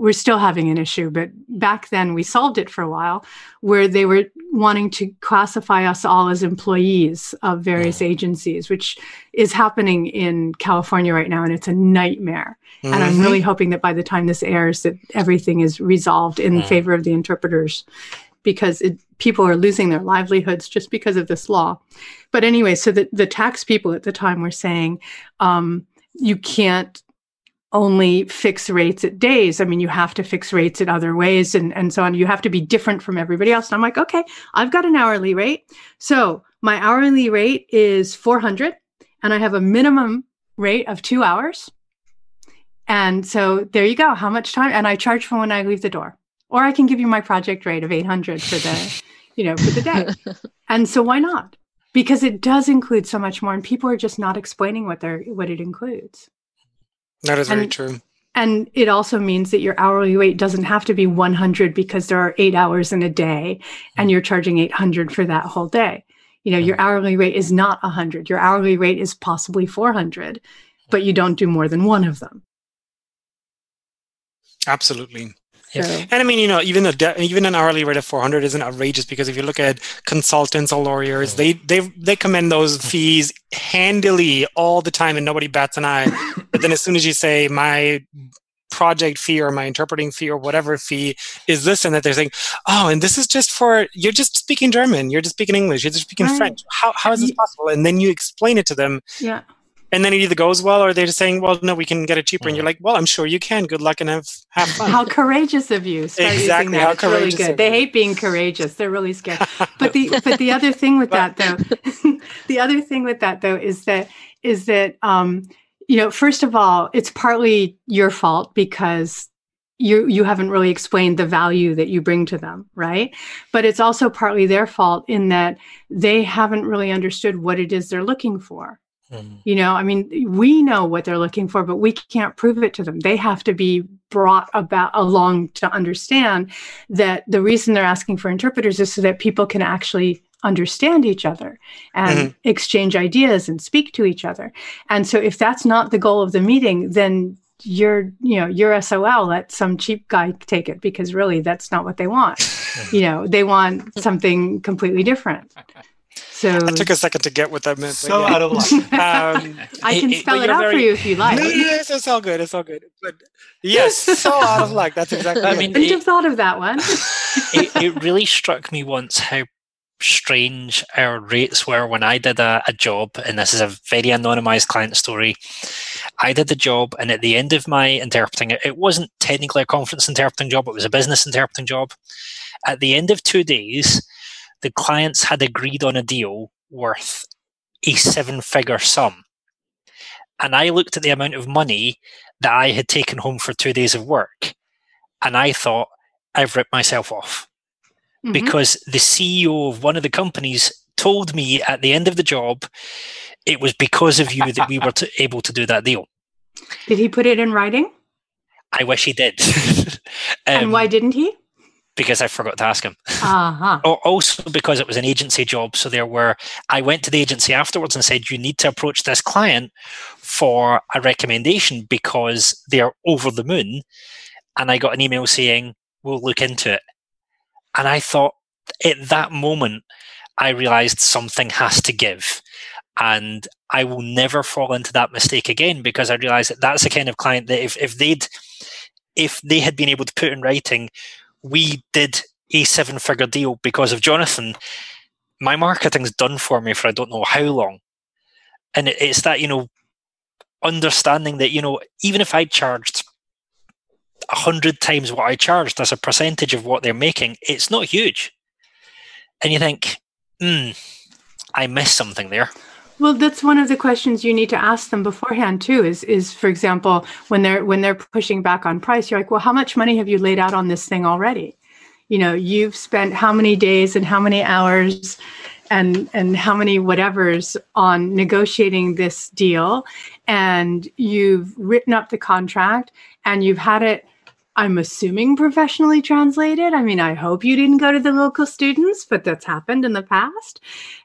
D: we're still having an issue, but back then we solved it for a while, where they were wanting to classify us all as employees of various agencies, which is happening in California right now, and it's a nightmare. Mm-hmm. And I'm mm-hmm. really hoping that by the time this airs, that everything is resolved in favor of the interpreters, because it, people are losing their livelihoods just because of this law. But anyway, so the, the tax people at the time were saying, um, you can't only fix rates at days. I mean, you have to fix rates in other ways and, and so on. You have to be different from everybody else. And I'm like, okay, I've got an hourly rate. So my hourly rate is 400 and I have a minimum rate of two hours. And so there you go. How much time? And I charge for when I leave the door. Or I can give you my project rate of 800 for the, you know, for the day. and so why not? Because it does include so much more and people are just not explaining what they're what it includes.
E: That is very true.
D: And it also means that your hourly rate doesn't have to be 100 because there are eight hours in a day and mm. you're charging 800 for that whole day. You know, your mm. hourly rate is not 100. Your hourly rate is possibly 400, but you don't do more than one of them.
E: Absolutely. So. And I mean, you know, even a de- even an hourly rate of 400 isn't outrageous because if you look at consultants or lawyers, they they they commend those mm-hmm. fees handily all the time, and nobody bats an eye. but then as soon as you say my project fee or my interpreting fee or whatever fee is this and that they're saying oh and this is just for you're just speaking german you're just speaking english you're just speaking right. french how, how is this possible and then you explain it to them
D: yeah
E: and then it either goes well or they're just saying well no we can get it cheaper. And you're like well i'm sure you can. Good luck and have have fun.
D: How courageous of you. Start exactly. how it's really good. they hate being courageous. They're really scared. But the but the other thing with that though the other thing with that though is that is that um you know first of all it's partly your fault because you you haven't really explained the value that you bring to them right? But it's also partly their fault in that they haven't really understood what it is they're looking for Mm-hmm. You know, I mean, we know what they're looking for, but we can't prove it to them. They have to be brought about along to understand that the reason they're asking for interpreters is so that people can actually understand each other and mm-hmm. exchange ideas and speak to each other. And so if that's not the goal of the meeting, then you're, you know, you're SOL, let some cheap guy take it because really that's not what they want. you know, they want something completely different. So
E: It took a second to get what that meant. but
B: So
E: yeah.
B: out of luck.
E: Um,
D: I can
A: It- it-
D: spell
E: but
D: it
E: you're
D: out for
E: very-
D: you if you like.
E: no, no, it's, it's all good. It's all good. But yes, so out of luck. That's exactly.
A: I mean,
D: Couldn't
A: it-
D: have thought of that one.
A: it, it really struck me once how strange our rates were when I did a, a job, and this is a very anonymized client story. I did the job, and at the end of my interpreting, it, it wasn't technically a conference interpreting job, it was a business interpreting job. At the end of two days, the clients had agreed on a deal worth a seven figure sum. And I looked at the amount of money that I had taken home for two days of work, and I thought, I've ripped myself off
D: Mhm.
A: because the CEO of one of the companies told me at the end of the job it was because of you that we were to, able to do that deal.
D: Did he put it in writing?
A: I wish he did.
D: and
A: Um,
D: why didn't he?
A: Because I forgot to ask him.
D: Uh huh.
A: Also, because it was an agency job. So there were, I went to the agency afterwards and said, you need to approach this client for a recommendation because they're over the moon. And I got an email saying, we'll look into it. And I thought at that moment, I realized something has to give. And I will never fall into that mistake again because I realized that that's the kind of client that if, if they'd, if they had been able to put in writing, we did a seven figure deal because of Jonathan, my marketing's done for me for I don't know how long. And it's that, you know, understanding that, you know, even if I charged a hundred times what I charged as a percentage of what they're making, it's not huge. And you think, hmm, I missed something there.
D: Well, that's one of the questions you need to ask them beforehand too. Is is for example when they're when they're pushing back on price, you're like, well, how much money have you laid out on this thing already? You know, you've spent how many days and how many hours and and how many whatevers on negotiating this deal, and you've written up the contract and you've had it. I'm assuming professionally translated. I mean, I hope you didn't go to the local students, but that's happened in the past.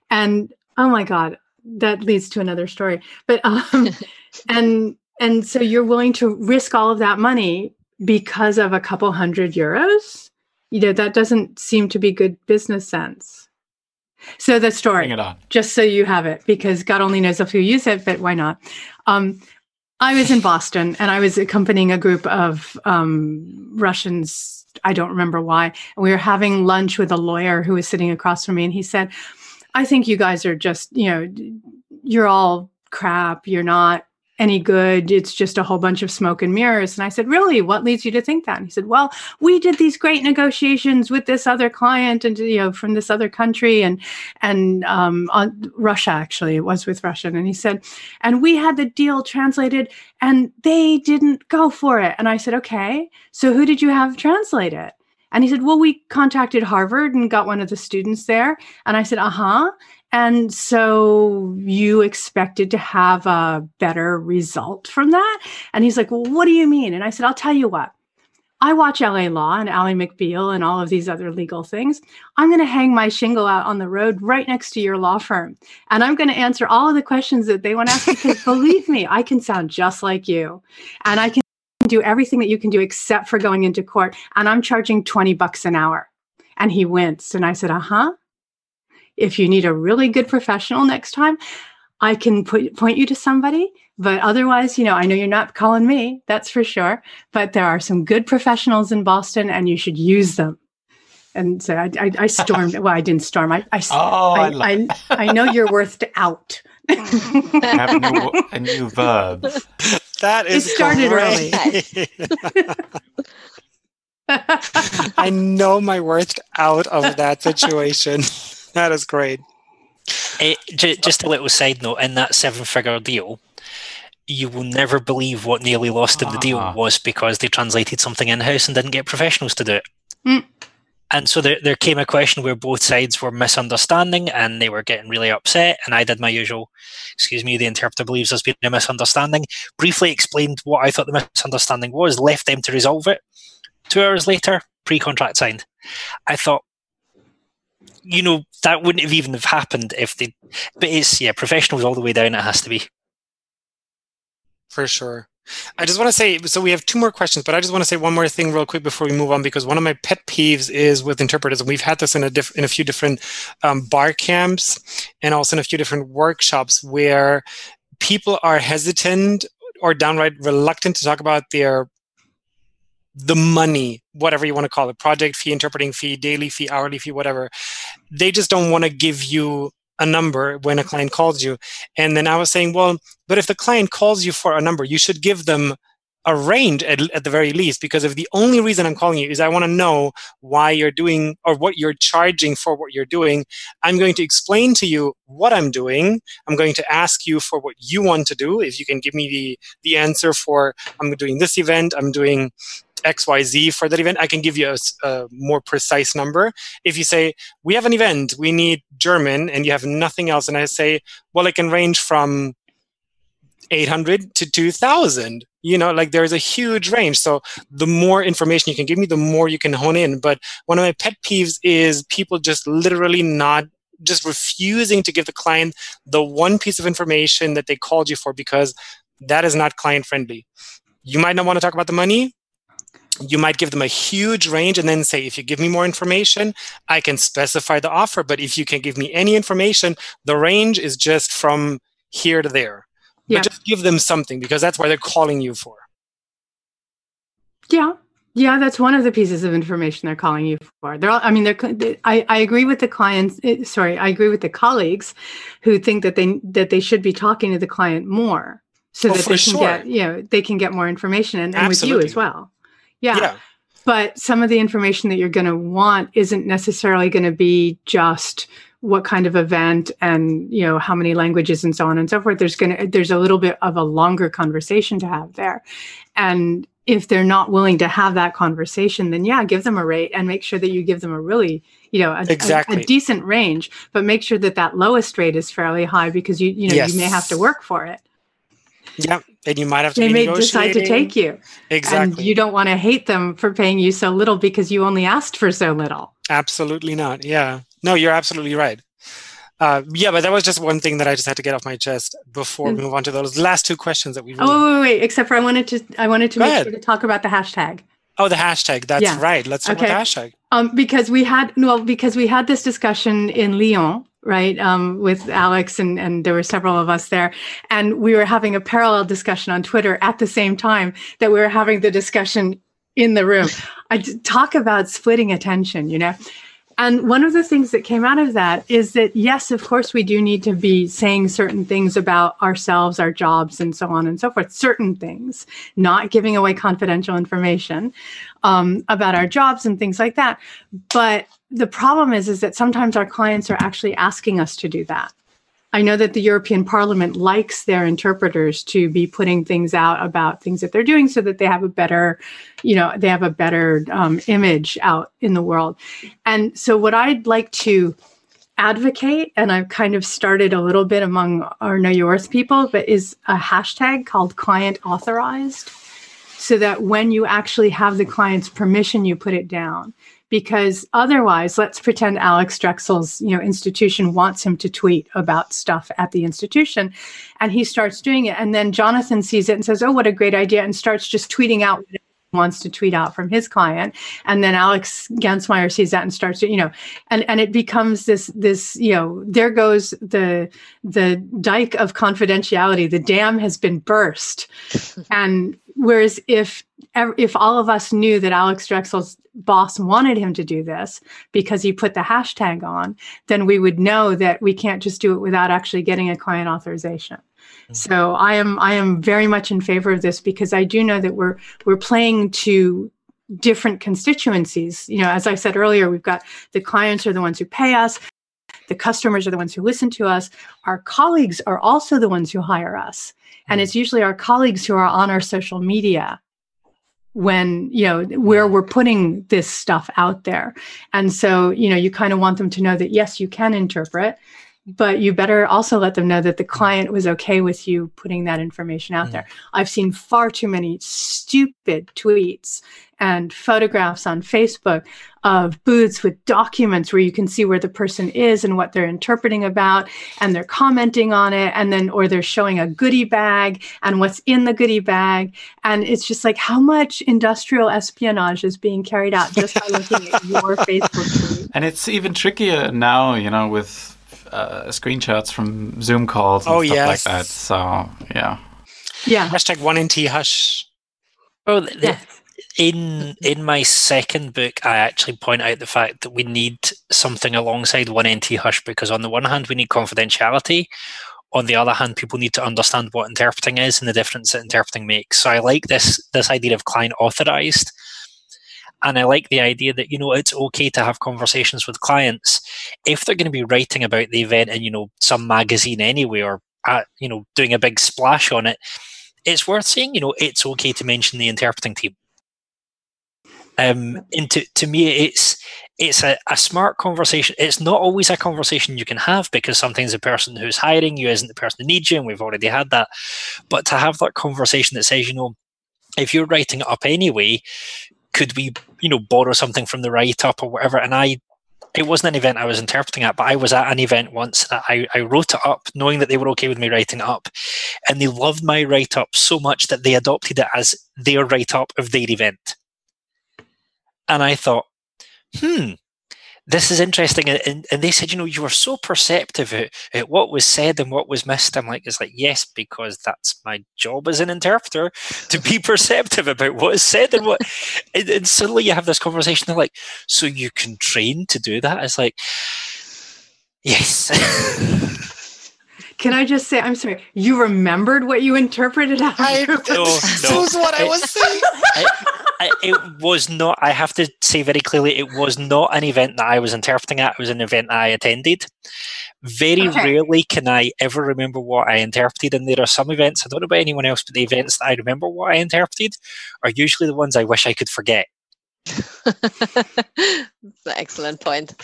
D: And oh my God, that leads to another story. But um and and so you're willing to risk all of that money because of a couple hundred euros? You know that doesn't seem to be good business sense. So the story
B: Bring it on.
D: just so you have it because god only knows if you use it but why not? Um i was in boston and i was accompanying a group of um russians i don't remember why and we were having lunch with a lawyer who was sitting across from me and he said I think you guys are just, you know, you're all crap. You're not any good. It's just a whole bunch of smoke and mirrors. And I said, Really? What leads you to think that? And he said, Well, we did these great negotiations with this other client and, you know, from this other country and, and, um, on Russia, actually, it was with Russian. And he said, And we had the deal translated and they didn't go for it. And I said, Okay. So who did you have translate it? And he said, Well, we contacted Harvard and got one of the students there. And I said, Uh huh. And so you expected to have a better result from that? And he's like, Well, what do you mean? And I said, I'll tell you what. I watch LA Law and Ally McBeal and all of these other legal things. I'm going to hang my shingle out on the road right next to your law firm. And I'm going to answer all of the questions that they want to ask because believe me, I can sound just like you. And I can do everything that you can do except for going into court. And I'm charging 20 bucks an hour. And he winced. And I said, Uh huh. If you need a really good professional next time, I can put, point you to somebody. But otherwise, you know, I know you're not calling me, that's for sure. But there are some good professionals in Boston and you should use them. And so I, I, I stormed. well, I didn't storm. I, I,
B: Oh, I,
D: I, I, I know you're worth out.
B: have a new, a new verb.
E: That is
D: started early.
E: great. I know my worth out of that situation. That is great.
A: It, j- just a little side note in that seven figure deal, you will never believe what nearly lost in the deal
B: Ah.
A: was because they translated something in house and didn't get professionals to do it.
D: Mm.
A: And so there, there came a question where both sides were misunderstanding and they were getting really upset. And I did my usual, excuse me, the interpreter believes there's been a misunderstanding, briefly explained what I thought the misunderstanding was, left them to resolve it. Two hours later, pre contract signed. I thought, you know, that wouldn't have even have happened if they, but it's, yeah, professionals all the way down, it has to be.
E: For sure. I just want to say so we have two more questions, but I just want to say one more thing real quick before we move on because one of my pet peeves is with interpreters, and we've had this in a diff- in a few different um, bar camps and also in a few different workshops where people are hesitant or downright reluctant to talk about their the money, whatever you want to call it, project fee, interpreting fee, daily fee, hourly fee, whatever. They just don't want to give you a number when a client calls you. And then I was saying, well, but if the client calls you for a number, you should give them a range at, at the very least because if the only reason i'm calling you is i want to know why you're doing or what you're charging for what you're doing i'm going to explain to you what i'm doing i'm going to ask you for what you want to do if you can give me the the answer for i'm doing this event i'm doing XYZ for that event, I can give you a, a, more precise number. If you say, we have an event, we need German, and you have nothing else, and I say, well, it can range from 800 to 2000 you know like there's a huge range. So the more information you can give me the more you can hone in. But one of my pet peeves is people just literally not just refusing to give the client the one piece of information that they called you for because that is not client friendly. You might not want to talk about the money you might give them a huge range and then say if you give me more information i can specify the offer but if you can give me any information the range is just from here to there. Yeah. but just give them something because that's why they're calling you for.
D: Yeah. Yeah that's one of the pieces of information they're calling you for. They're all i mean they're they, I, I agree with the clients eh, sorry i agree with the colleagues who think that they that they should be talking to the client more so oh, that they can sure. get you know they can get more information and, and with you as well yeah. yeah. But some of the information that you're going to want isn't necessarily going to be just what kind of event and you know how many languages and so on and so forth there's going to there's a little bit of a longer conversation to have there and if they're not willing to have that conversation then yeah give them a rate and make sure that you give them a really you know a,
E: exactly.
D: a, a decent range but make sure that that lowest rate is fairly high because you you know yes. you may have to work for it
E: yeah, and you might have to.
D: They may decide to take you.
E: Exactly.
D: And you don't want to hate them for paying you so little because you only asked for so little.
E: Absolutely not. Yeah. No, you're absolutely right. Uh, yeah, but that was just one thing that I just had to get off my chest before mm-hmm. we move on to those last two questions that we.
D: Really... Oh wait, wait, wait! Except for I wanted to, I wanted to Go make ahead. sure to talk about the hashtag.
E: Oh, the hashtag. That's yeah. right. Let's talk okay. about the hashtag.
D: Um, because we had well, because we had this discussion in Lyon right um, with alex and, and there were several of us there. And we were having a parallel discussion on twitter at the same time that we were having the discussion in the room. I talk about splitting attention you know and one of the things that came out of that is that yes of course we do need to be saying certain things about ourselves our jobs and so on and so forth. Certain things not giving away confidential information um, about our jobs and things like that. But the problem is is that sometimes our clients are actually asking us to do that i know that the european parliament likes their interpreters to be putting things out about things that they're doing so that they have a better you know they have a better um, image out in the world. And so what i'd like to advocate and i've kind of started a little bit among our know worth people but is a hashtag called client authorized so that when you actually have the client's permission you put it down because otherwise let's pretend alex Drechsel's you know institution wants him to tweet about stuff at the institution and he starts doing it and then jonathan sees it and says oh what a great idea and starts just tweeting out what he wants to tweet out from his client and then alex Gansmeier sees that and starts to you know and and it becomes this this you know there goes the the dike of confidentiality. The dam has been burst. And whereas if if all of us knew that alex Drechsel's boss wanted him to do this because he put the hashtag on, then we would know that we can't just do it without actually getting a client authorization. Mm-hmm. So I am I am very much in favor of this because I do know that we're we're playing to different constituencies. You know, as I said earlier, we've got the clients are the ones who pay us. The customers are the ones who listen to us. Our colleagues are also the ones who hire us. And mm-hmm. it's usually our colleagues who are on our social media when you know where we're putting this stuff out there. And so you know you kind of want them to know that yes you can interpret but you better also let them know that the client was okay with you putting that information out mm. there. I've seen far too many stupid tweets and photographs on Facebook of booths with documents where you can see where the person is and what they're interpreting about and they're commenting on it and then or they're showing a goodie bag and what's in the goodie bag and it's just like how much industrial espionage is being carried out just by looking at your Facebook feed.
B: And it's even trickier now, you know, with uh, screenshots from Zoom calls and
E: Oh,
B: stuff
E: yes.
B: like that. So yeah,
D: Yeah.
E: Hashtag one NT hush.
A: Well, the,
D: Yes.
A: In in my second book, I actually point out the fact that we need something alongside one NT hush because on the one hand we need confidentiality, on the other hand people need to understand what interpreting is and the difference that interpreting makes. So I like this this idea of client authorized, and I like the idea that you know it's okay to have conversations with clients if they're going to be writing about the event in you know some magazine anyway or at, you know doing a big splash on it. It's worth saying, you know, it's okay to mention the interpreting team um, and to, to me it's it's a, a smart conversation it's not always a conversation you can have because sometimes the person who's hiring you isn't the person who needs you and we've already had that but to have that conversation that says you know if you're writing it up anyway could we you know borrow something from the write-up or whatever and i it wasn't an event I was interpreting at, but I was at an event once I, I wrote it up knowing that they were okay with me writing it up. And they loved my write up so much that they adopted it as their write up of their event. And I thought, hmm, this is interesting. And, and, they said, you know, you were so perceptive at, at what was said and what was missed. I'm like, it's like, yes, because that's my job as an interpreter to be perceptive about what is said and what. and, and suddenly you have this conversation. They're like, so you can train to do that? It's like, yes.
D: Can I just say, I'm sorry, you remembered what you interpreted out
E: I,
D: of your
A: No, no.
E: This is what I was saying.
A: I, I, it was not. I have to say very clearly, it was not an event that I was interpreting at. It was an event I attended. Very
D: Okay.
A: rarely can I ever remember what I interpreted, and there are some events. I don't know about anyone else, but the events that I remember what I interpreted are usually the ones I wish I could forget.
C: That's an excellent point.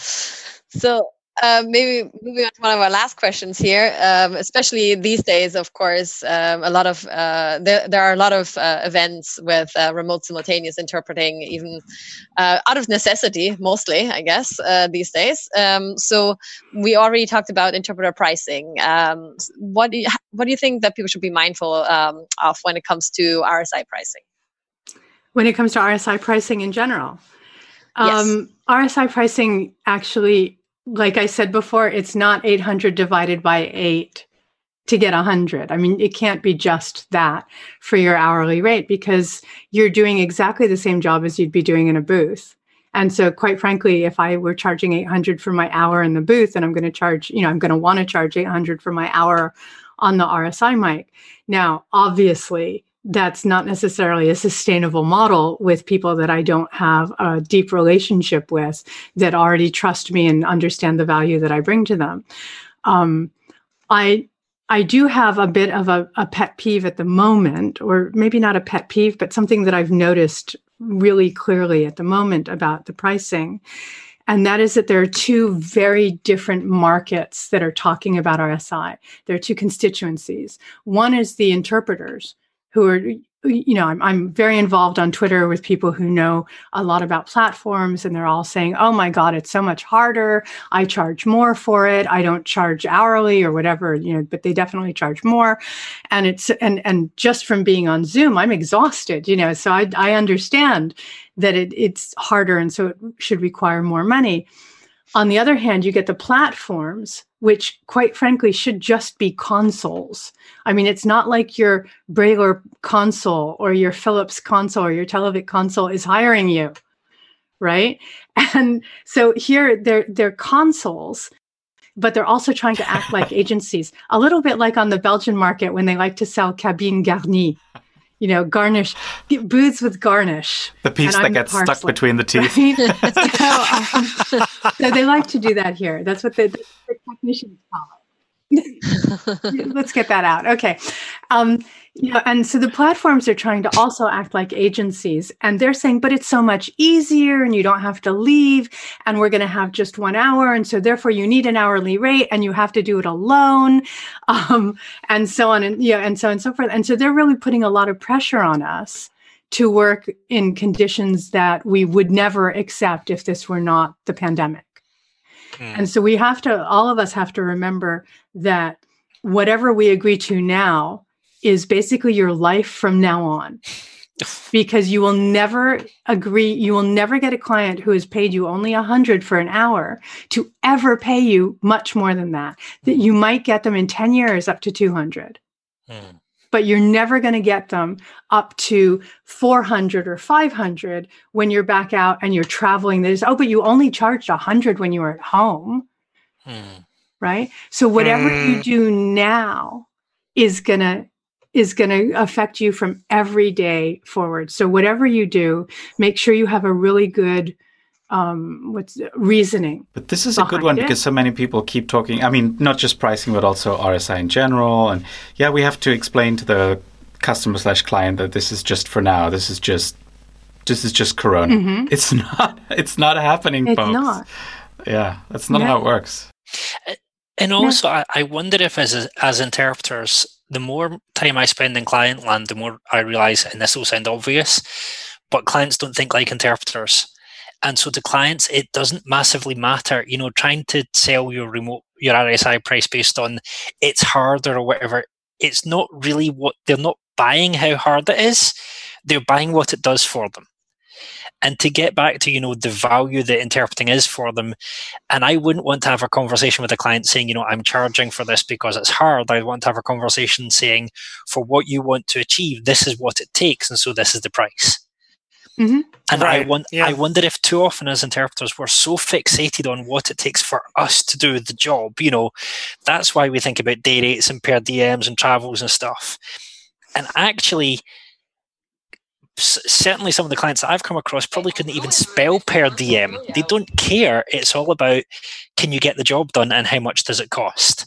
C: So uh, maybe moving on to one of our last questions here, um, especially these days, of course, um, a lot of uh, there, there are a lot of uh, events with uh, remote simultaneous interpreting, even uh, out of necessity, mostly, I guess, uh, these days. Um, so we already talked about interpreter pricing. Um, what do you, what do you think that people should be mindful um, of when it comes to RSI pricing?
D: when it comes to RSI pricing in general.
C: Yes.
D: Um, RSI pricing actually, like I said before, it's not 800 divided by 8 to get 100. I mean, it can't be just that for your hourly rate because you're doing exactly the same job as you'd be doing in a booth. And so, quite frankly, if I were charging 800 for my hour in the booth, and I'm going to charge, you know, I'm going to want to charge 800 for my hour on the RSI mic. Now, obviously, that's not necessarily a sustainable model with people that I don't have a deep relationship with that already trust me and understand the value that I bring to them. Um, I I do have a bit of a, a pet peeve at the moment, or maybe not a pet peeve, but something that I've noticed really clearly at the moment about the pricing. And that is that there are two very different markets that are talking about RSI. There are two constituencies. One is the interpreters, who are you know I'm, I'm very involved on twitter with people who know a lot about platforms and they're all saying oh my god it's so much harder. I charge more for it. I don't charge hourly or whatever you know but they definitely charge more. And it's and and just from being on zoom i'm exhausted you know so i, I understand that it, it's harder and so it should require more money. On the other hand you get the platforms which quite frankly should just be consoles I mean, it's not like your Brähler console or your Philips console or your Televic console is hiring you, right? And so here they're they're consoles, but they're also trying to act like agencies, a little bit like on the Belgian market when they like to sell cabine garnie, you know, garnish booths with garnish.
B: The piece that gets stuck between the teeth.
D: Right? so, um, so they like to do that here. That's what the, the technicians call it. Let's get that out. Okay. Um, you know, and so the platforms are trying to also act like agencies, and they're saying, but it's so much easier, and you don't have to leave, and we're going to have just one hour, and so therefore you need an hourly rate, and you have to do it alone, um, and so on, and yeah, and so on and so forth. And so they're really putting a lot of pressure on us to work in conditions that we would never accept if this were not the pandemic. Mm. And so we have to, all of us have to remember that whatever we agree to now is basically your life from now on. because you will never agree, you will never get a client who has paid you only a hundred for an hour to ever pay you much more than that. That you might get them in 10 years up to 200. Mm but you're never going to get them up to 400 or 500 when you're back out and you're traveling. There's, oh, but you only charged 100 when you were at home. Hmm. Right. So whatever you hmm. do now is going to is going to affect you from every day forward. So whatever you do, make sure you have a really good um, what's reasoning.
B: But this is a good one it. because so many people keep talking. I mean, not just pricing, but also RSI in general. And yeah, we have to explain to the customer slash client that this is just for now. This is just this is just Corona. Mm-hmm. It's not. It's not happening,
D: it's
B: folks.
D: Not.
B: Yeah, that's not how it works.
A: And also, I, I wonder if as as interpreters, the more time I spend in client land, the more I realize, and this will sound obvious, but clients don't think like interpreters and so to clients, it doesn't massively matter. You know, trying to sell your remote your RSI price based on it's harder or whatever. It's not really what they're not buying how hard it is. They're buying what it does for them. And to get back to, you know, the value that interpreting is for them. And I wouldn't want to have a conversation with a client saying, you know, I'm charging for this because it's hard. I want to have a conversation saying, for what you want to achieve, this is what it takes. And so this is the price. Mm-hmm. And right. I, want, yeah. I wonder if too often as interpreters we're so fixated on what it takes for us to do the job. You know, that's why we think about day rates and per diems and travels and stuff. And actually, certainly some of the clients that I've come across probably couldn't even spell per diem. They don't care. It's all about can you get the job done and how much does it cost?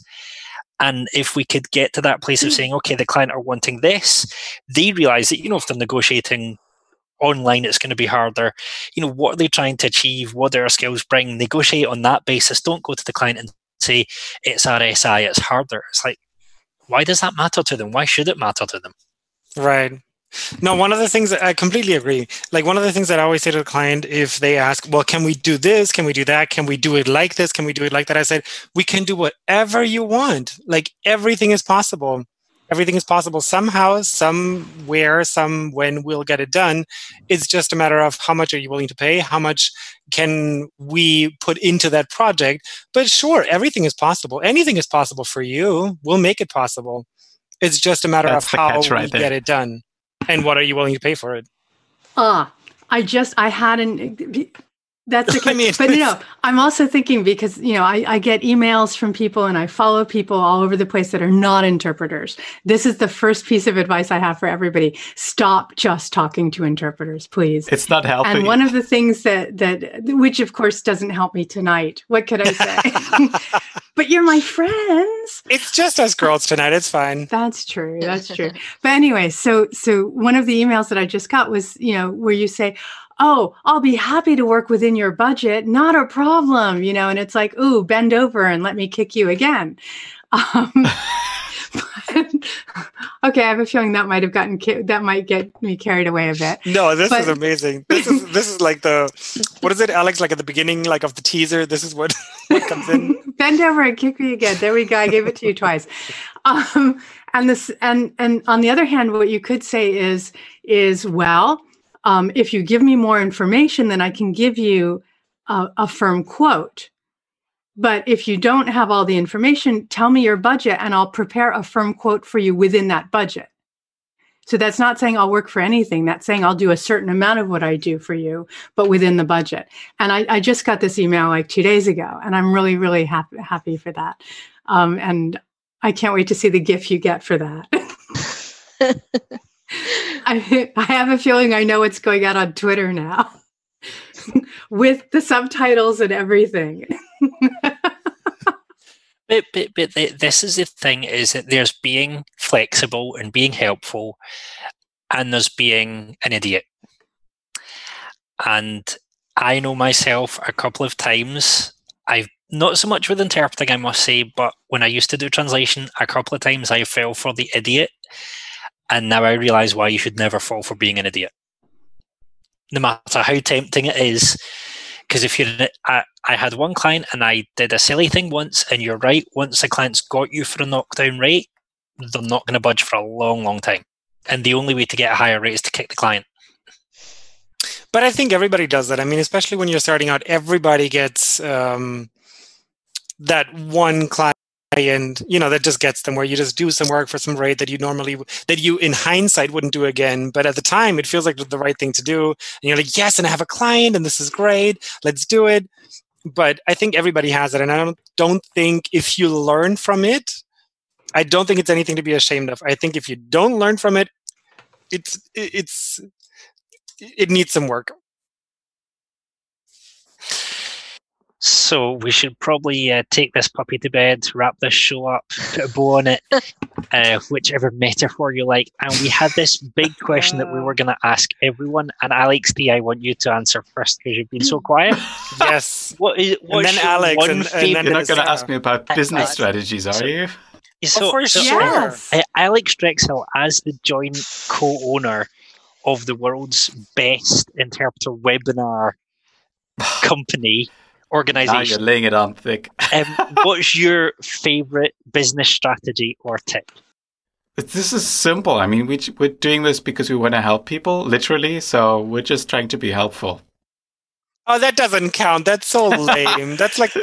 A: And if we could get to that place of hmm. saying, okay, the client are wanting this, they realize that, you know, if they're negotiating online it's going to be harder you know what are they trying to achieve what our skills bring negotiate on that basis don't go to the client and say it's rsi it's harder it's like why does that matter to them why should it matter to them
E: right no, one of the things that I completely agree. Like one of the things that I always say to the client if they ask, well, can we do this? Can we do that? Can we do it like this? Can we do it like that? I said, we can do whatever you want. Like everything is possible everything is possible somehow, somewhere, some when we'll get it done. It's just a matter of how much are you willing to pay, how much can we put into that project. But sure, everything is possible. Anything is possible for you. We'll make it possible. It's just a matter That's of how right we there. get it done, and what are you willing to pay for it.
D: Ah, uh, I just I hadn't that's okay. I mean, but you know, I'm also thinking because you know I, I, get emails from people and I follow people all over the place that are not interpreters. This is the first piece of advice I have for everybody: stop just talking to interpreters, please.
B: It's not helping.
D: And one of the things that that which of course doesn't help me tonight. What could I say? but you're my friends.
E: It's just us girls tonight. It's fine.
D: That's true. That's true. but anyway, so so one of the emails that I just got was you know where you say oh, I'll be happy to work within your budget, not a problem, you know, and it's like, ooh, bend over and let me kick you again. Um, but, okay, I have a feeling that might have gotten that might get me carried away a bit.
E: No, this but, is amazing. This is this is like the what is it, Alex? Like at the beginning, like of the teaser. This is what, what comes in.
D: Bend over and kick me again. There we go. I gave it to you twice. Um, and this and and on the other hand, what you could say is is well um, if you give me more information, then I can give you a, a firm quote. But if you don't have all the information, tell me your budget and I'll prepare a firm quote for you within that budget. So that's not saying I'll work for anything. That's saying I'll do a certain amount of what I do for you, but within the budget. And I, I just got this email like two days ago, and I'm really, really happy happy for that. Um, and I can't wait to see the gift you get for that. I, I have a feeling I know what's going on on Twitter now. With the subtitles and everything.
A: but, but, but this is the thing is that there's being flexible and being helpful and there's being an idiot. And i know myself a couple of times i've not so much with interpreting i must say but when i used to do translation a couple of times i fell for the idiot and now I realize why you should never fall for being an idiot. no matter how tempting it is. Because if you're, I, I had one client and I did a silly thing once, and you're right. Once the client's got you for a knockdown rate, they're not going to budge for a long, long time. And the only way to get a higher rate is to kick the client.
E: But I think everybody does that. I mean, especially when you're starting out, everybody gets um, that one client you know that just gets them where you just do some work for some rate that you normally that you in hindsight wouldn't do again. But at the time it feels like the right thing to do. And you're like yes and i have a client and this is great. Let's do it. But i think everybody has it and i don't don't think if you learn from it i don't think it's anything to be ashamed of. I think if you don't learn from it it's it's it needs some work
A: So we should probably uh, take this puppy to bed, wrap this show up, put a bow on it, uh, whichever metaphor you like. And we had this big question that we were going to ask everyone. And Alex D, I want you to answer first because you've been so quiet.
E: yes.
A: What is,
E: and then Alex, and, and then
B: you're not going to ask me about business strategies, are you?
A: So,
E: oh, for
A: so,
E: sure.
A: Uh, Alex Drechsel, as the joint co-owner of the world's best interpreter webinar company organization.
B: Now you're laying it on thick.
A: um, what's your favorite business strategy or tip?
B: This is simple. I mean, we, we're doing this because we want to help people, literally. So we're just trying to be helpful.
E: Oh, that doesn't count. That's so lame. That's like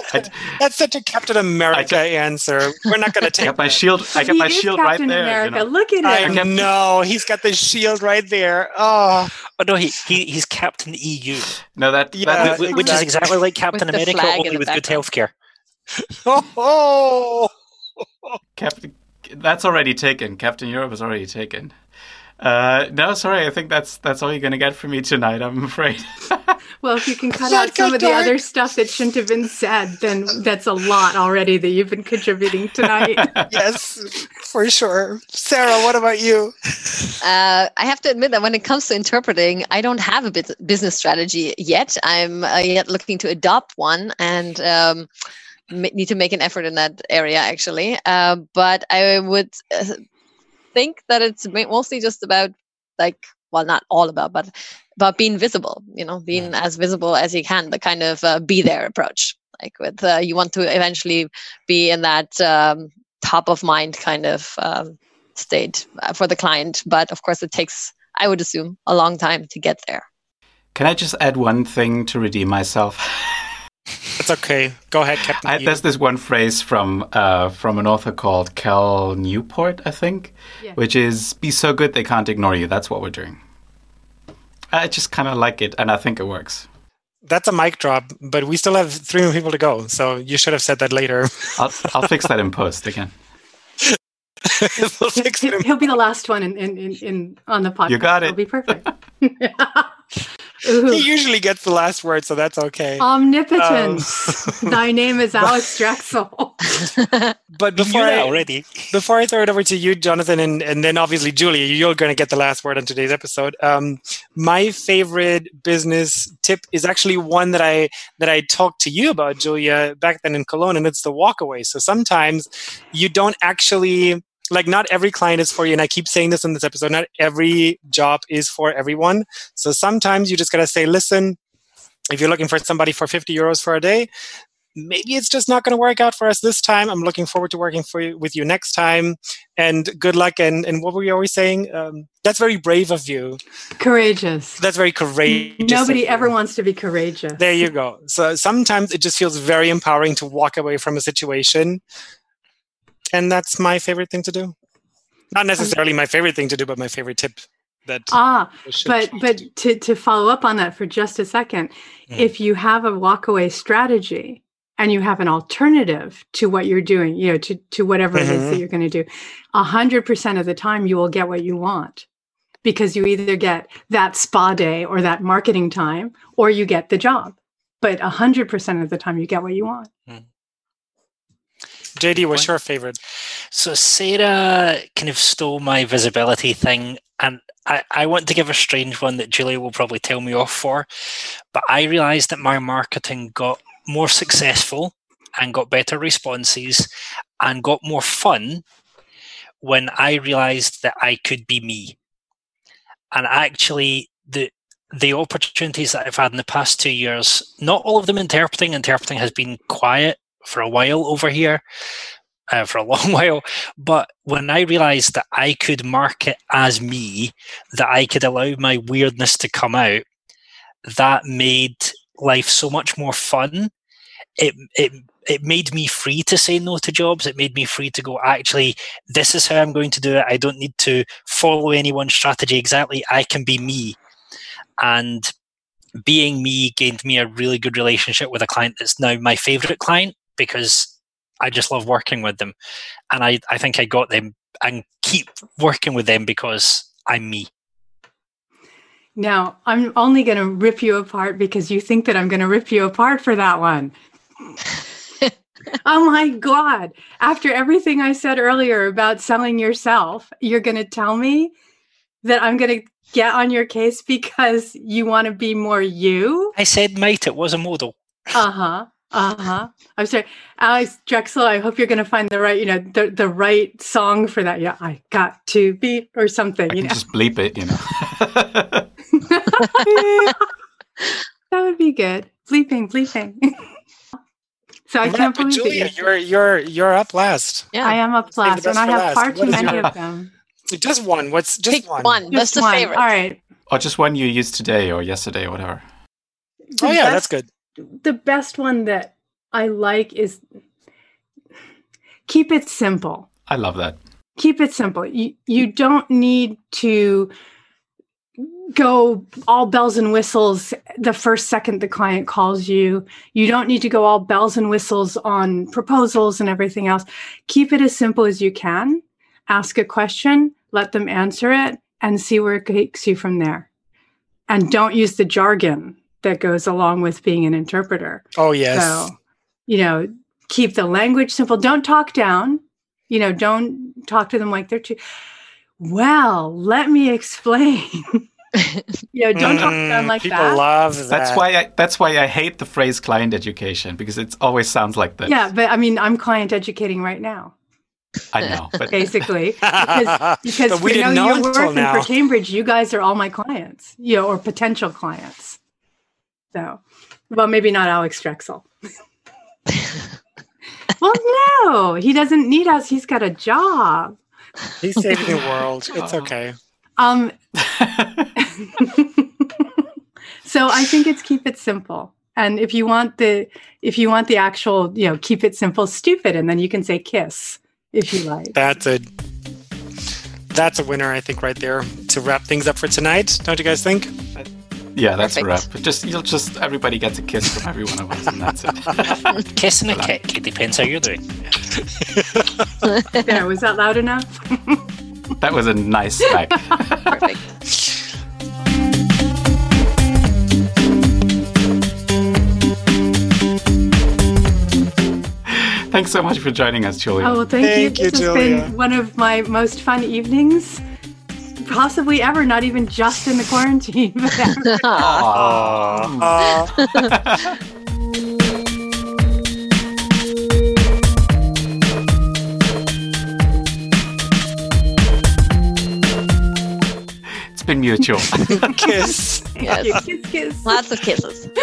E: that's such a Captain America answer. We're not going to take.
B: I got my shield. I got
D: he
B: my
D: is
B: shield
D: Captain
B: right there.
D: America.
B: You know?
D: Look at
E: I
D: him.
E: know he's got the shield right there. Oh,
A: Oh no, he, he he's Captain EU,
B: No, that,
E: Yeah,
B: that
A: wh- which is exactly like Captain
C: With
A: America,
C: flag
A: only with good
C: background.
A: healthcare.
E: oh,
B: Captain. That's already taken. Captain Europe is already taken. Uh, no, sorry. I think that's that's all you're going to get from me tonight. I'm afraid.
D: Well, if you can cut out some
E: got
D: of the
E: dark.
D: other stuff that shouldn't have been said, then that's a lot already that you've been contributing tonight.
E: yes, for sure. Sarah, what about you?
C: Uh, I have to admit that when it comes to interpreting, I don't have a bit business strategy yet. I'm uh, yet looking to adopt one and um, need to make an effort in that area, actually. Uh, but I would uh, think that it's mostly just about, like, well, not all about, but about being visible, you know, being as visible as you can, the kind of uh, be there approach. Like, with uh, you want to eventually be in that um, top of mind kind of um, state uh, for the client. But of course, it takes, I would assume, a long time to get there.
B: Can I just add one thing to redeem myself?
E: It's okay. Go ahead, Captain.
B: I,
E: EU.
B: there's this one phrase from uh, from an author called Cal Newport, I think,
D: Yeah.
B: which is "Be so good they can't ignore you." That's what we're doing. I just kind of like it, and I think it works.
E: That's a mic drop, but we still have three more people to go. So you should have said that later.
B: I'll I'll fix that in post again.
E: we'll fix it. in-
D: He'll be the last one in, in, in, in on the podcast.
B: You got it.
D: It'll be perfect.
E: He usually gets the last word, so that's okay.
D: Omnipotence. Thy name is Alex Drechsel.
E: But before I,
A: already.
E: before I throw it over to you, Jonathan, and, and then obviously Julia, you're going to get the last word on today's episode. Um, my favorite business tip is actually one that I that I talked to you about, Julia, back then in Cologne, and it's the walkaway. So sometimes you don't actually like not every client is for you and i keep saying this in this episode not every job is for everyone so sometimes you just got to say listen if you're looking for somebody for 50 euros for a day maybe it's just not going to work out for us this time. I'm looking forward to working for you, with you next time. And good luck. And, and what were you always saying? Um, that's very brave of you.
D: Courageous.
E: That's very courageous.
D: Nobody ever wants to be courageous.
E: There you go. So sometimes it just feels very empowering to walk away from a situation. And that's my favorite thing to do. Not necessarily my favorite thing to do, but my favorite tip that
D: Ah, but but
E: to
D: to, to follow up on that for just a second,
E: Mm.
D: if you have a walkaway strategy and you have an alternative to what you're doing, you know, to, to whatever it is that you're going to do, a hundred percent of the time you will get what you want because you either get that spa day or that marketing time or you get the job. But a hundred percent of the time you get what you want.
E: JD, what's your favorite?
A: So Sarah kind of stole my visibility thing, and I, I want to give a strange one that Julia will probably tell me off for. But I realized that my marketing got more successful and got better responses and got more fun when I realized that I could be me. And actually the the opportunities that I've had in the past two years, not all of them interpreting. Interpreting has been quiet for a while over here, uh, for a long while. But when I realized that I could market as me, that I could allow my weirdness to come out, that made life so much more fun. It it it made me free to say no to jobs. It made me free to go, actually, this is how I'm going to do it. I don't need to follow anyone's strategy exactly. I can be me. And being me gained me a really good relationship with a client that's now my favorite client because I just love working with them. And I, I think I got them and keep working with them because I'm me.
D: Now, I'm only going to rip you apart because you think that I'm going to rip you apart for that one. oh my God. After everything I said earlier about selling yourself, you're going to tell me that I'm going to get on your case because you want to be more you?
A: I said, mate, it was a model.
D: Uh huh. Uh huh. I'm sorry, Alex Drechsel. I hope you're going to find the right, you know, the the right song for that. Yeah, I got to be or something.
B: I
D: you
B: can
D: know,
B: just bleep it, you know.
D: that would be good. Bleeping, bleeping. so I can't believe
E: Julia,
D: that you-
E: you're you're you're up last.
C: Yeah.
D: I am up last, and I have
E: last.
D: far
E: What
D: too many
E: your-
D: of them.
E: Just one. What's just
C: Pick
E: one?
C: one. That's
D: Just
C: the favorite.
D: All right.
B: or just one you used today or yesterday or whatever.
E: Oh yeah,
D: best-
E: that's good.
D: The best one that I like is keep it simple.
B: I love that.
D: Keep it simple. You you don't need to go all bells and whistles the first second the client calls you. You don't need to go all bells and whistles on proposals and everything else. Keep it as simple as you can. Ask a question, let them answer it, and see where it takes you from there. And don't use the jargon that goes along with being an interpreter.
E: Oh yes.
D: So, you know, keep the language simple. Don't talk down. You know, don't talk to them like they're too. Well, let me explain. you know, don't talk down
E: Mm,
D: like
E: people
D: that.
E: People love that.
B: That's why I that's why I hate the phrase client education because it always sounds like that.
D: yeah, but I mean, I'm client educating right now,
B: I know. But
D: basically, because because
E: we
D: you know,
E: didn't know
D: you're
E: until
D: working
E: now.
D: for Cambridge. You guys are all my clients, you know, or potential clients. So, well, maybe not Alex Drechsel. well, no, he doesn't need us. He's got a job.
E: He's saving the world. It's okay.
D: Um, so I think it's keep it simple. And if you want the if you want the actual, you know, keep it simple, stupid, and then you can say kiss if you like.
E: That's a that's a winner, I think, right there to wrap things up for tonight. Don't you guys think?
B: Yeah, that's a
C: Perfect.
B: wrap. Just you'll just everybody gets a kiss from every one of us, and that's it.
A: Kiss and a kick. It depends how you're doing.
D: There, was that loud enough?
B: that was a nice smack.
C: Perfect.
B: Thanks so much for joining us, Julia.
D: Oh well, thank,
E: Thank
D: you.
E: you,
D: This has
E: Julia.
D: been one of my most fun evenings, possibly ever. Not even just in the quarantine, but ever.
E: Aw.
B: It's been mutual.
E: Kiss.
C: Yes.
D: kiss, kiss.
C: Lots of kisses.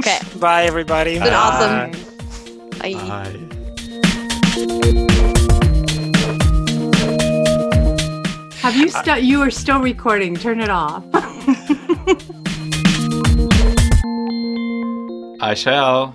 C: Okay.
E: Bye, everybody.
C: It's Been awesome.
B: Bye.
C: Bye.
B: Bye.
D: Have you still? You are still recording. Turn it off.
B: I shall.